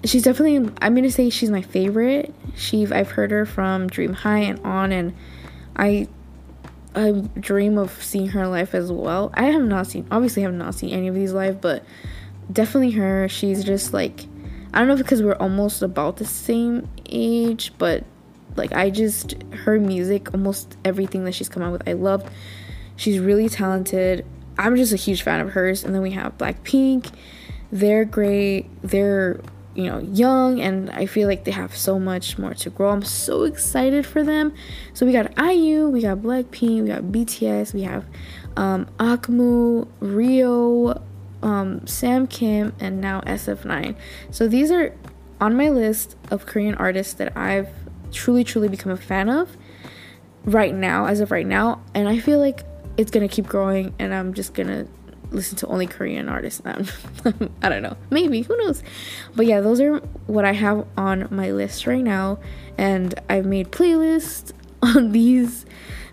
she's definitely I'm going to say she's my favorite. She I've heard her from Dream High and on and I I dream of seeing her live as well. I have not seen, obviously, have not seen any of these live, but definitely her. She's just like, I don't know because we're almost about the same age, but like I just her music, almost everything that she's come out with, I love. She's really talented. I'm just a huge fan of hers. And then we have Blackpink. They're great. They're you know young and i feel like they have so much more to grow i'm so excited for them so we got iu we got blackpink we got bts we have um akmu rio um, sam kim and now sf9 so these are on my list of korean artists that i've truly truly become a fan of right now as of right now and i feel like it's gonna keep growing and i'm just gonna listen to only Korean artists. I don't know. Maybe. Who knows? But yeah, those are what I have on my list right now. And I've made playlists on these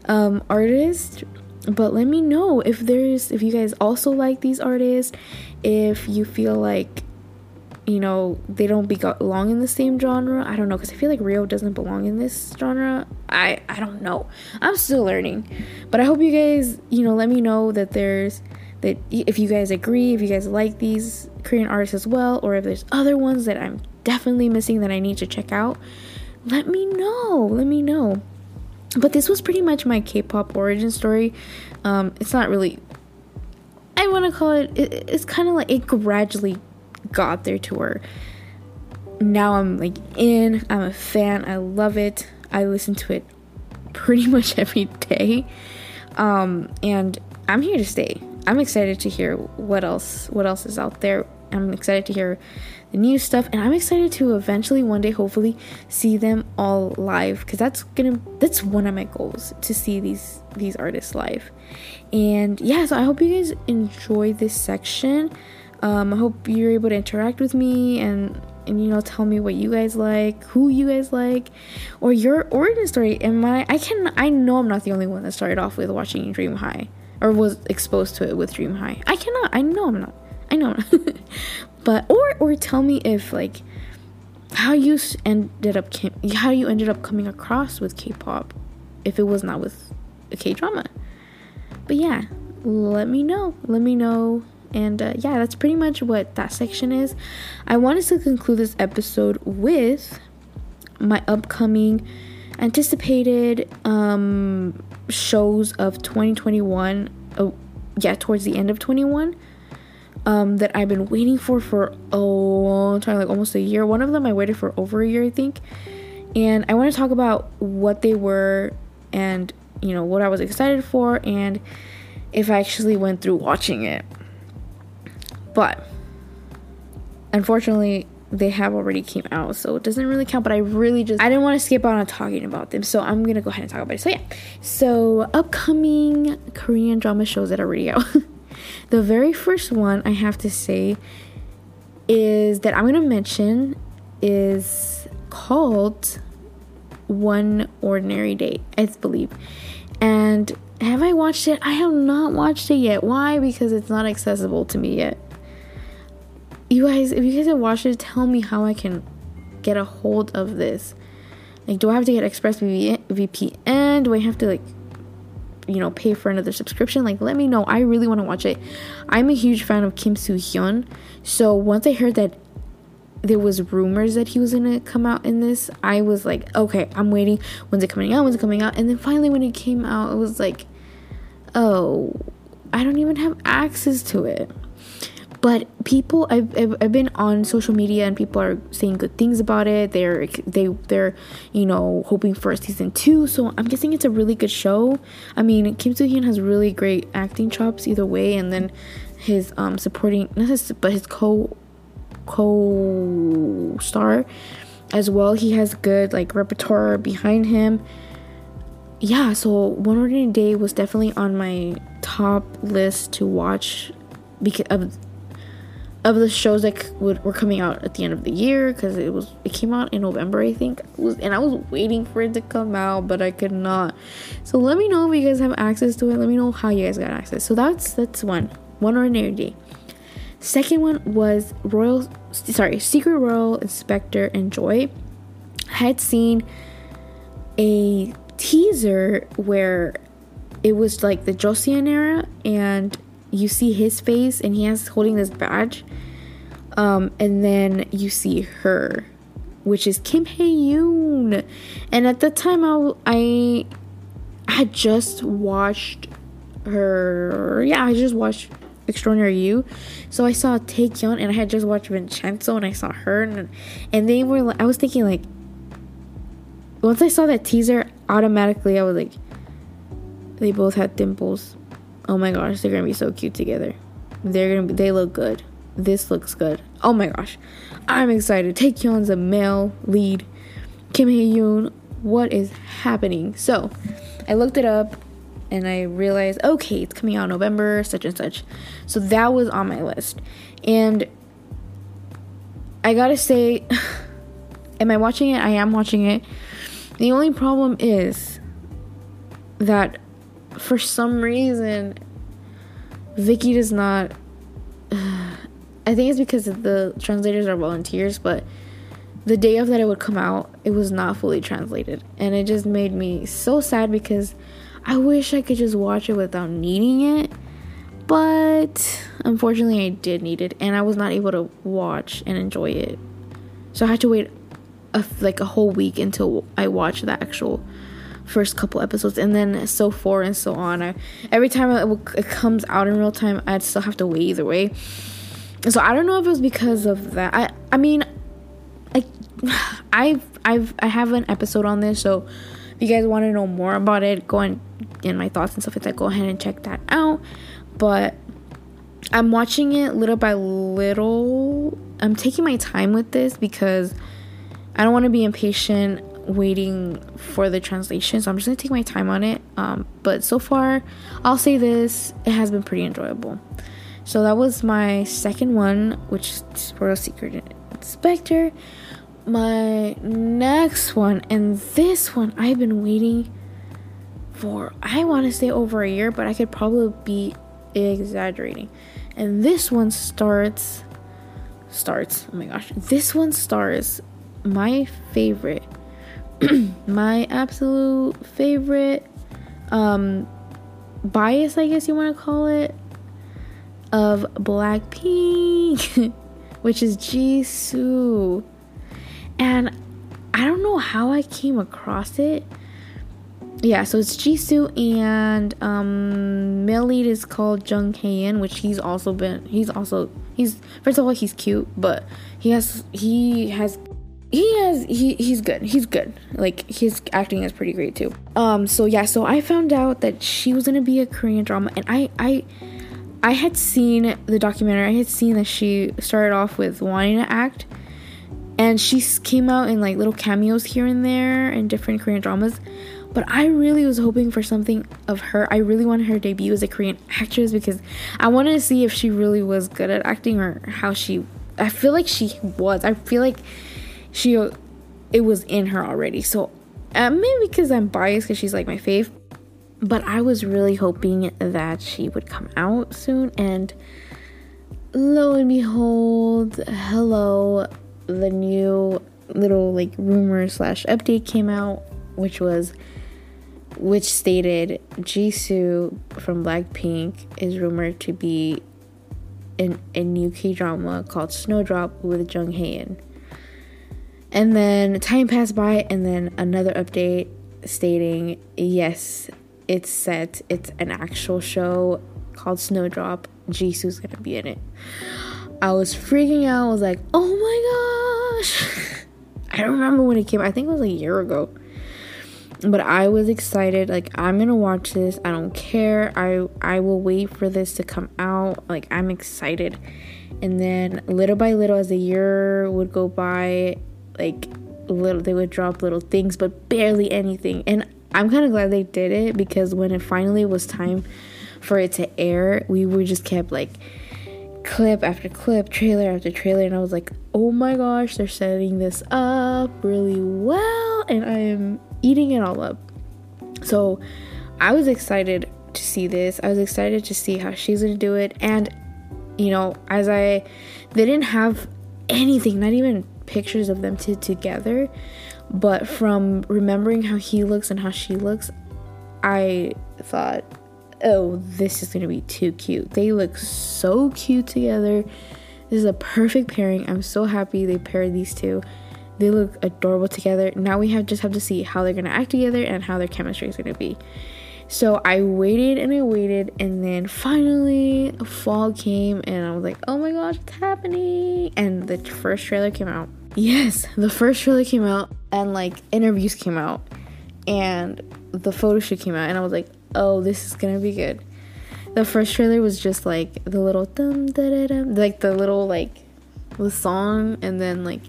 um, artists. But let me know if there's if you guys also like these artists, if you feel like you know they don't belong in the same genre. I don't know because I feel like Rio doesn't belong in this genre. I I don't know. I'm still learning, but I hope you guys you know let me know that there's that if you guys agree, if you guys like these Korean artists as well, or if there's other ones that I'm definitely missing that I need to check out, let me know. Let me know. But this was pretty much my K-pop origin story. Um, it's not really. I want to call it. it it's kind of like it gradually got there to where now I'm like in. I'm a fan. I love it. I listen to it pretty much every day. Um, and I'm here to stay. I'm excited to hear what else what else is out there. I'm excited to hear new stuff and I'm excited to eventually one day hopefully see them all live cuz that's to that's one of my goals to see these these artists live. And yeah, so I hope you guys enjoy this section. Um, I hope you're able to interact with me and and you know tell me what you guys like, who you guys like, or your origin story. Am I? I can. I know I'm not the only one that started off with watching Dream High or was exposed to it with Dream High. I cannot. I know I'm not. I know. but or or tell me if like how you ended up how you ended up coming across with K-pop if it was not with a K-drama. But yeah, let me know. Let me know. And uh, yeah, that's pretty much what that section is. I wanted to conclude this episode with my upcoming anticipated um, shows of 2021. Oh, yeah, towards the end of 21. Um, that I've been waiting for for a long time, like almost a year. One of them I waited for over a year, I think. And I want to talk about what they were and, you know, what I was excited for and if I actually went through watching it. But unfortunately, they have already came out so it doesn't really count but i really just i didn't want to skip out on talking about them so i'm gonna go ahead and talk about it so yeah so upcoming korean drama shows that are already out the very first one i have to say is that i'm gonna mention is called one ordinary day i believe. And have i watched it? I have not watched it yet. Why? Because it's not accessible to me yet. You guys, if you guys have watched it, tell me how I can get a hold of this. Like, do I have to get Express ExpressVPN? Do I have to like, you know, pay for another subscription? Like, let me know. I really want to watch it. I'm a huge fan of Kim Soo Hyun, so once I heard that there was rumors that he was gonna come out in this, I was like, okay, I'm waiting. When's it coming out? When's it coming out? And then finally, when it came out, it was like, oh, I don't even have access to it but people I've, I've, been on social media and people are saying good things about it. They're they they're you know hoping for a season two. So i'm guessing it's a really good show. I mean kim soo-hyun has really great acting chops either way. And then his um supporting not his but his co co-star as well. He has good like repertoire behind him. Yeah so one ordinary day was definitely on my top list to watch because of of the shows that would, were coming out at the end of the year because it was it came out in November I think was and I was waiting for it to come out but I could not. So let me know if you guys have access to it. Let me know how you guys got access. So that's that's one one ordinary day. Second one was Royal sorry Secret Royal Inspector and Joy. I had seen a teaser where it was like the Joseon era, and you see his face, and he has holding this badge. Um, and then you see her, which is Kim Yoon. And at the time, I, I had just watched her. Yeah, I just watched Extraordinary You. So I saw Taecyeon, and I had just watched Vincenzo, and I saw her, and and they were. I was thinking like, once I saw that teaser, automatically I was like, they both had dimples. Oh my gosh, they're gonna be so cute together. They're gonna be. They look good. This looks good. Oh my gosh, I'm excited. Taecyeon's a male lead. Kim Hye-yoon. What is happening? So, I looked it up and I realized, okay, it's coming out November, such and such. So that was on my list. And I gotta say, am I watching it? I am watching it. The only problem is that for some reason, Viki does not. I think it's because the translators are volunteers, but the day of that it would come out, it was not fully translated. And it just made me so sad because I wish I could just watch it without needing it. But unfortunately, I did need it, and I was not able to watch and enjoy it. So I had to wait a, like a whole week until I watched the actual first couple episodes, and then so forth and so on. I, every time it, it comes out in real time, I'd still have to wait either way. So I don't know if it was because of that. I I mean, like I've I've I have an episode on this, so if you guys want to know more about it, go and in my thoughts and stuff like that, go ahead and check that out. But I'm watching it little by little. I'm taking my time with this because I don't want to be impatient waiting for the translation. So I'm just gonna take my time on it. Um, but so far, I'll say this: it has been pretty enjoyable. So that was my second one, which is Royal Secret Inspector. My next one, and this one I've been waiting for I want to say over a year, but I could probably be exaggerating. And this one starts starts. Oh my gosh. This one stars my favorite my absolute favorite um bias, I guess you want to call it, of Blackpink, which is Jisoo. And I don't know how I came across it yeah, so it's Jisoo and um male lead is called Jung Hae-in, which he's also been he's also he's first of all he's cute, but he has he has he has he he's good. He's good. Like his acting is pretty great too. Um so yeah, so I found out that she was gonna be a Korean drama and I I I had seen the documentary, I had seen that she started off with wanting to act and she came out in like little cameos here and there in different Korean dramas but I really was hoping for something of her. I really wanted her debut as a Korean actress because I wanted to see if she really was good at acting or how she. I feel like she was. I feel like she. It was in her already. So uh, maybe because I'm biased because she's like my fave. But I was really hoping that she would come out soon. And lo and behold, hello, the new little like rumor slash update came out, which was which stated Jisoo from Blackpink is rumored to be in a new K drama called Snowdrop with Jung Hae-in. And then time passed by, and then another update stating yes, it's set. It's an actual show called Snowdrop. Jisoo's gonna be in it. I was freaking out. I was like, oh my gosh. I don't remember when it came. I think it was a year ago but I was excited like I'm to watch this. I don't care. I I will wait for this to come out. Like I'm excited. And then little by little as the year would go by, like little they would drop little things but barely anything. And I'm kind of glad they did it because when it finally was time for it to air, we were just kept like clip after clip, trailer after trailer, and I was like, oh my gosh, they're setting this up really well, and I am eating it all up. So I was excited to see this. I was excited to see how she's gonna do it. And you know, as I they didn't have anything, not even pictures of them two together, but from remembering how he looks and how she looks, I thought, oh, this is gonna be too cute. They look so cute together. This is a perfect pairing. I'm so happy they paired these two. They look adorable together. Now we have just have to see how they're gonna act together and how their chemistry is gonna be. So I waited and I waited, and then finally fall came, and I was like, oh my gosh, it's happening? And the first trailer came out. Yes, the first trailer came out, and like interviews came out, and the photo shoot came out, and I was like, oh, this is gonna be good. The first trailer was just like the little dum da da dum, like the little like the song, and then like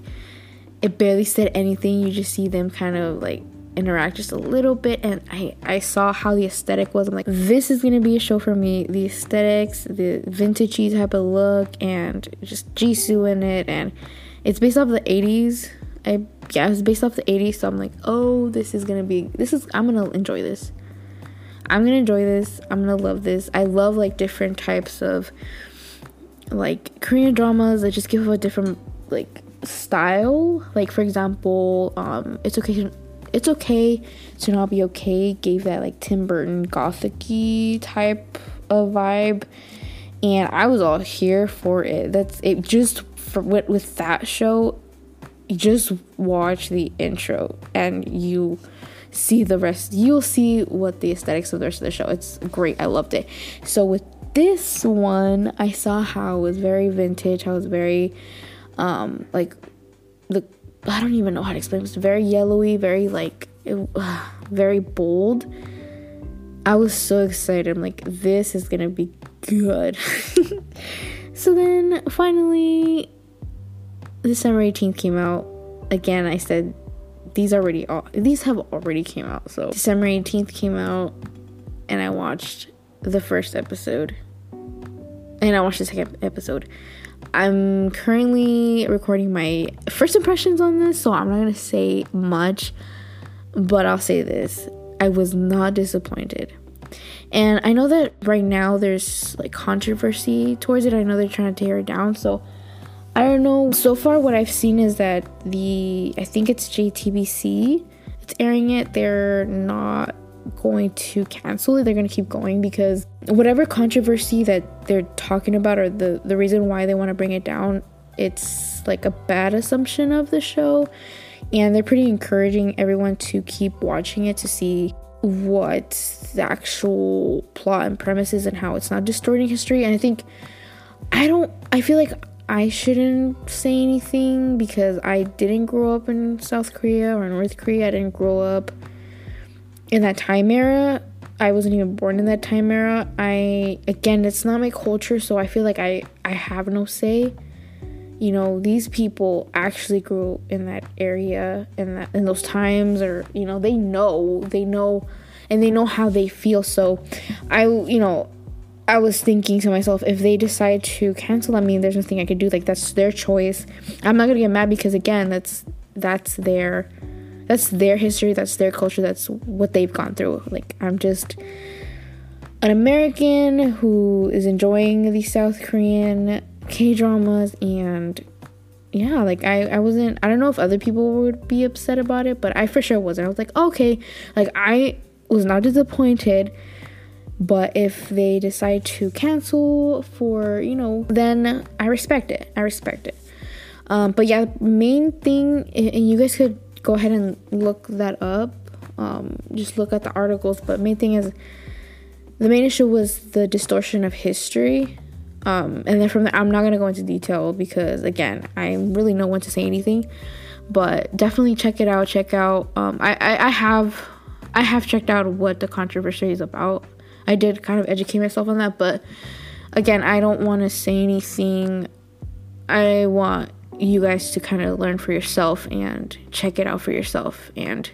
it barely said anything. You just see them kind of like interact just a little bit and I, I saw how the aesthetic was. I'm like, this is gonna be a show for me. The aesthetics, the vintagey type of look, and just Jisoo in it, and it's based off the 80s. I yeah, it's based off the 80s, so I'm like, oh, this is gonna be this is I'm gonna enjoy this. I'm gonna enjoy this. I'm gonna love this. I love like different types of like Korean dramas that just give a different like style. Like for example, um, it's okay it's okay to not be okay gave that like Tim Burton gothicy type of vibe, and I was all here for it. That's it. Just for with with that show, just watch the intro and you see the rest. You'll see what the aesthetics of the rest of the show. It's great. I loved it. So with this one, I saw how it was very vintage. How it was very um like the I don't even know how to explain. It was very yellowy, very like, it, uh, very bold. I was so excited. I'm like, this is gonna be good. so then finally, December 18th came out. Again, I said these already all these have already came out. So December 18th came out, and I watched the first episode, and I watched the second episode. I'm currently recording my first impressions on this, so I'm not gonna say much, but I'll say this I was not disappointed. And I know that right now there's like controversy towards it. I know they're trying to tear it down, so I don't know. So far, what I've seen is that the I think it's JTBC it's airing it. They're not going to cancel it. They're going to keep going because whatever controversy that they're talking about or the the reason why they want to bring it down, it's like a bad assumption of the show and they're pretty encouraging everyone to keep watching it to see what the actual plot and premise is and how it's not distorting history. And I think I don't I feel like I shouldn't say anything because I didn't grow up in South Korea or North Korea. I didn't grow up in that time era. I wasn't even born in that time era. I again, it's not my culture, so I feel like I I have no say. You know, these people actually grew in that area in that in those times, or you know, they know they know, and they know how they feel. So, I you know, I was thinking to myself, if they decide to cancel, I mean, there's nothing I could do. Like that's their choice. I'm not gonna get mad because again, that's that's their that's their history, that's their culture, that's what they've gone through. Like I'm just an American who is enjoying the South Korean K dramas and yeah, like I, I wasn't I don't know if other people would be upset about it, but I for sure wasn't. I was like, okay, like I was not disappointed. But if they decide to cancel for, you know, then I respect it. I respect it. Um, but yeah, main thing, and you guys could go ahead and look that up. Um, just look at the articles. But main thing is, the main issue was the distortion of history. Um, and then from there, I'm not gonna go into detail because again, I'm really no one to say anything. But definitely check it out. Check out. Um, I, I I have I have checked out what the controversy is about. I did kind of educate myself on that, but again, I don't want to say anything. I want you guys to kind of learn for yourself and check it out for yourself and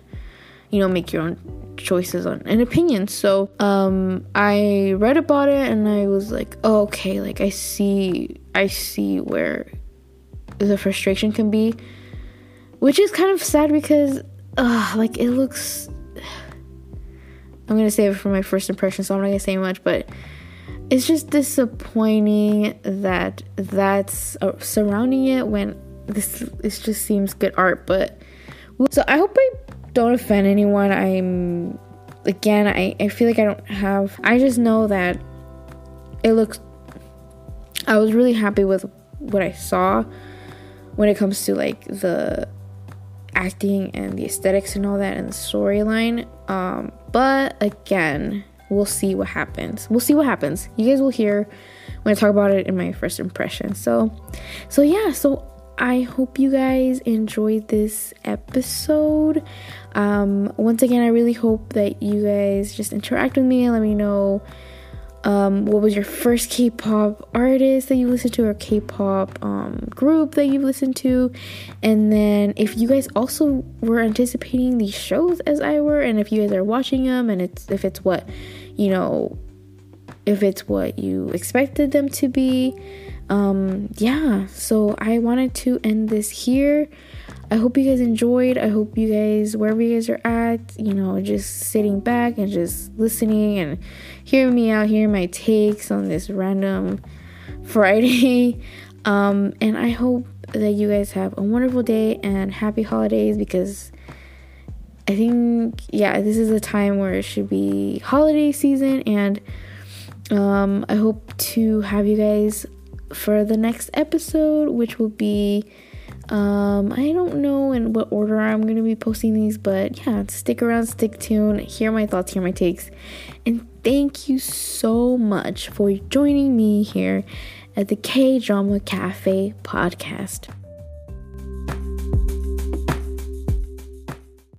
you know make your own choices on and opinions so um i read about it and i was like oh, okay like i see i see where the frustration can be which is kind of sad because uh like it looks i'm gonna save it for my first impression so i'm not gonna say much but it's just disappointing that that's uh, surrounding it when this this just seems good art but so i hope i don't offend anyone. I'm again, I, I feel like I don't have, I just know that it looks, I was really happy with what I saw when it comes to like the acting and the aesthetics and all that and the storyline. Um, but again, we'll see what happens. We'll see what happens. You guys will hear when I talk about it in my first impression. So, so yeah. So I hope you guys enjoyed this episode. Um, once again, I really hope that you guys just interact with me and let me know um, what was your first K-pop artist that you listened to or K-pop um, group that you've listened to, and then if you guys also were anticipating these shows as I were, and if you guys are watching them, and it's if it's what you know, if it's what you expected them to be, um, yeah. So I wanted to end this here. I hope you guys enjoyed. I hope you guys, wherever you guys are at, you know, just sitting back and just listening and hearing me out, hearing my takes on this random Friday. Um, and I hope that you guys have a wonderful day and happy holidays because I think, yeah, this is a time where it should be holiday season. And um, I hope to have you guys for the next episode, which will be um, I don't know in what order I'm gonna be posting these, but yeah, stick around, stick tuned, hear my thoughts, hear my takes, and thank you so much for joining me here at the K Drama Cafe podcast.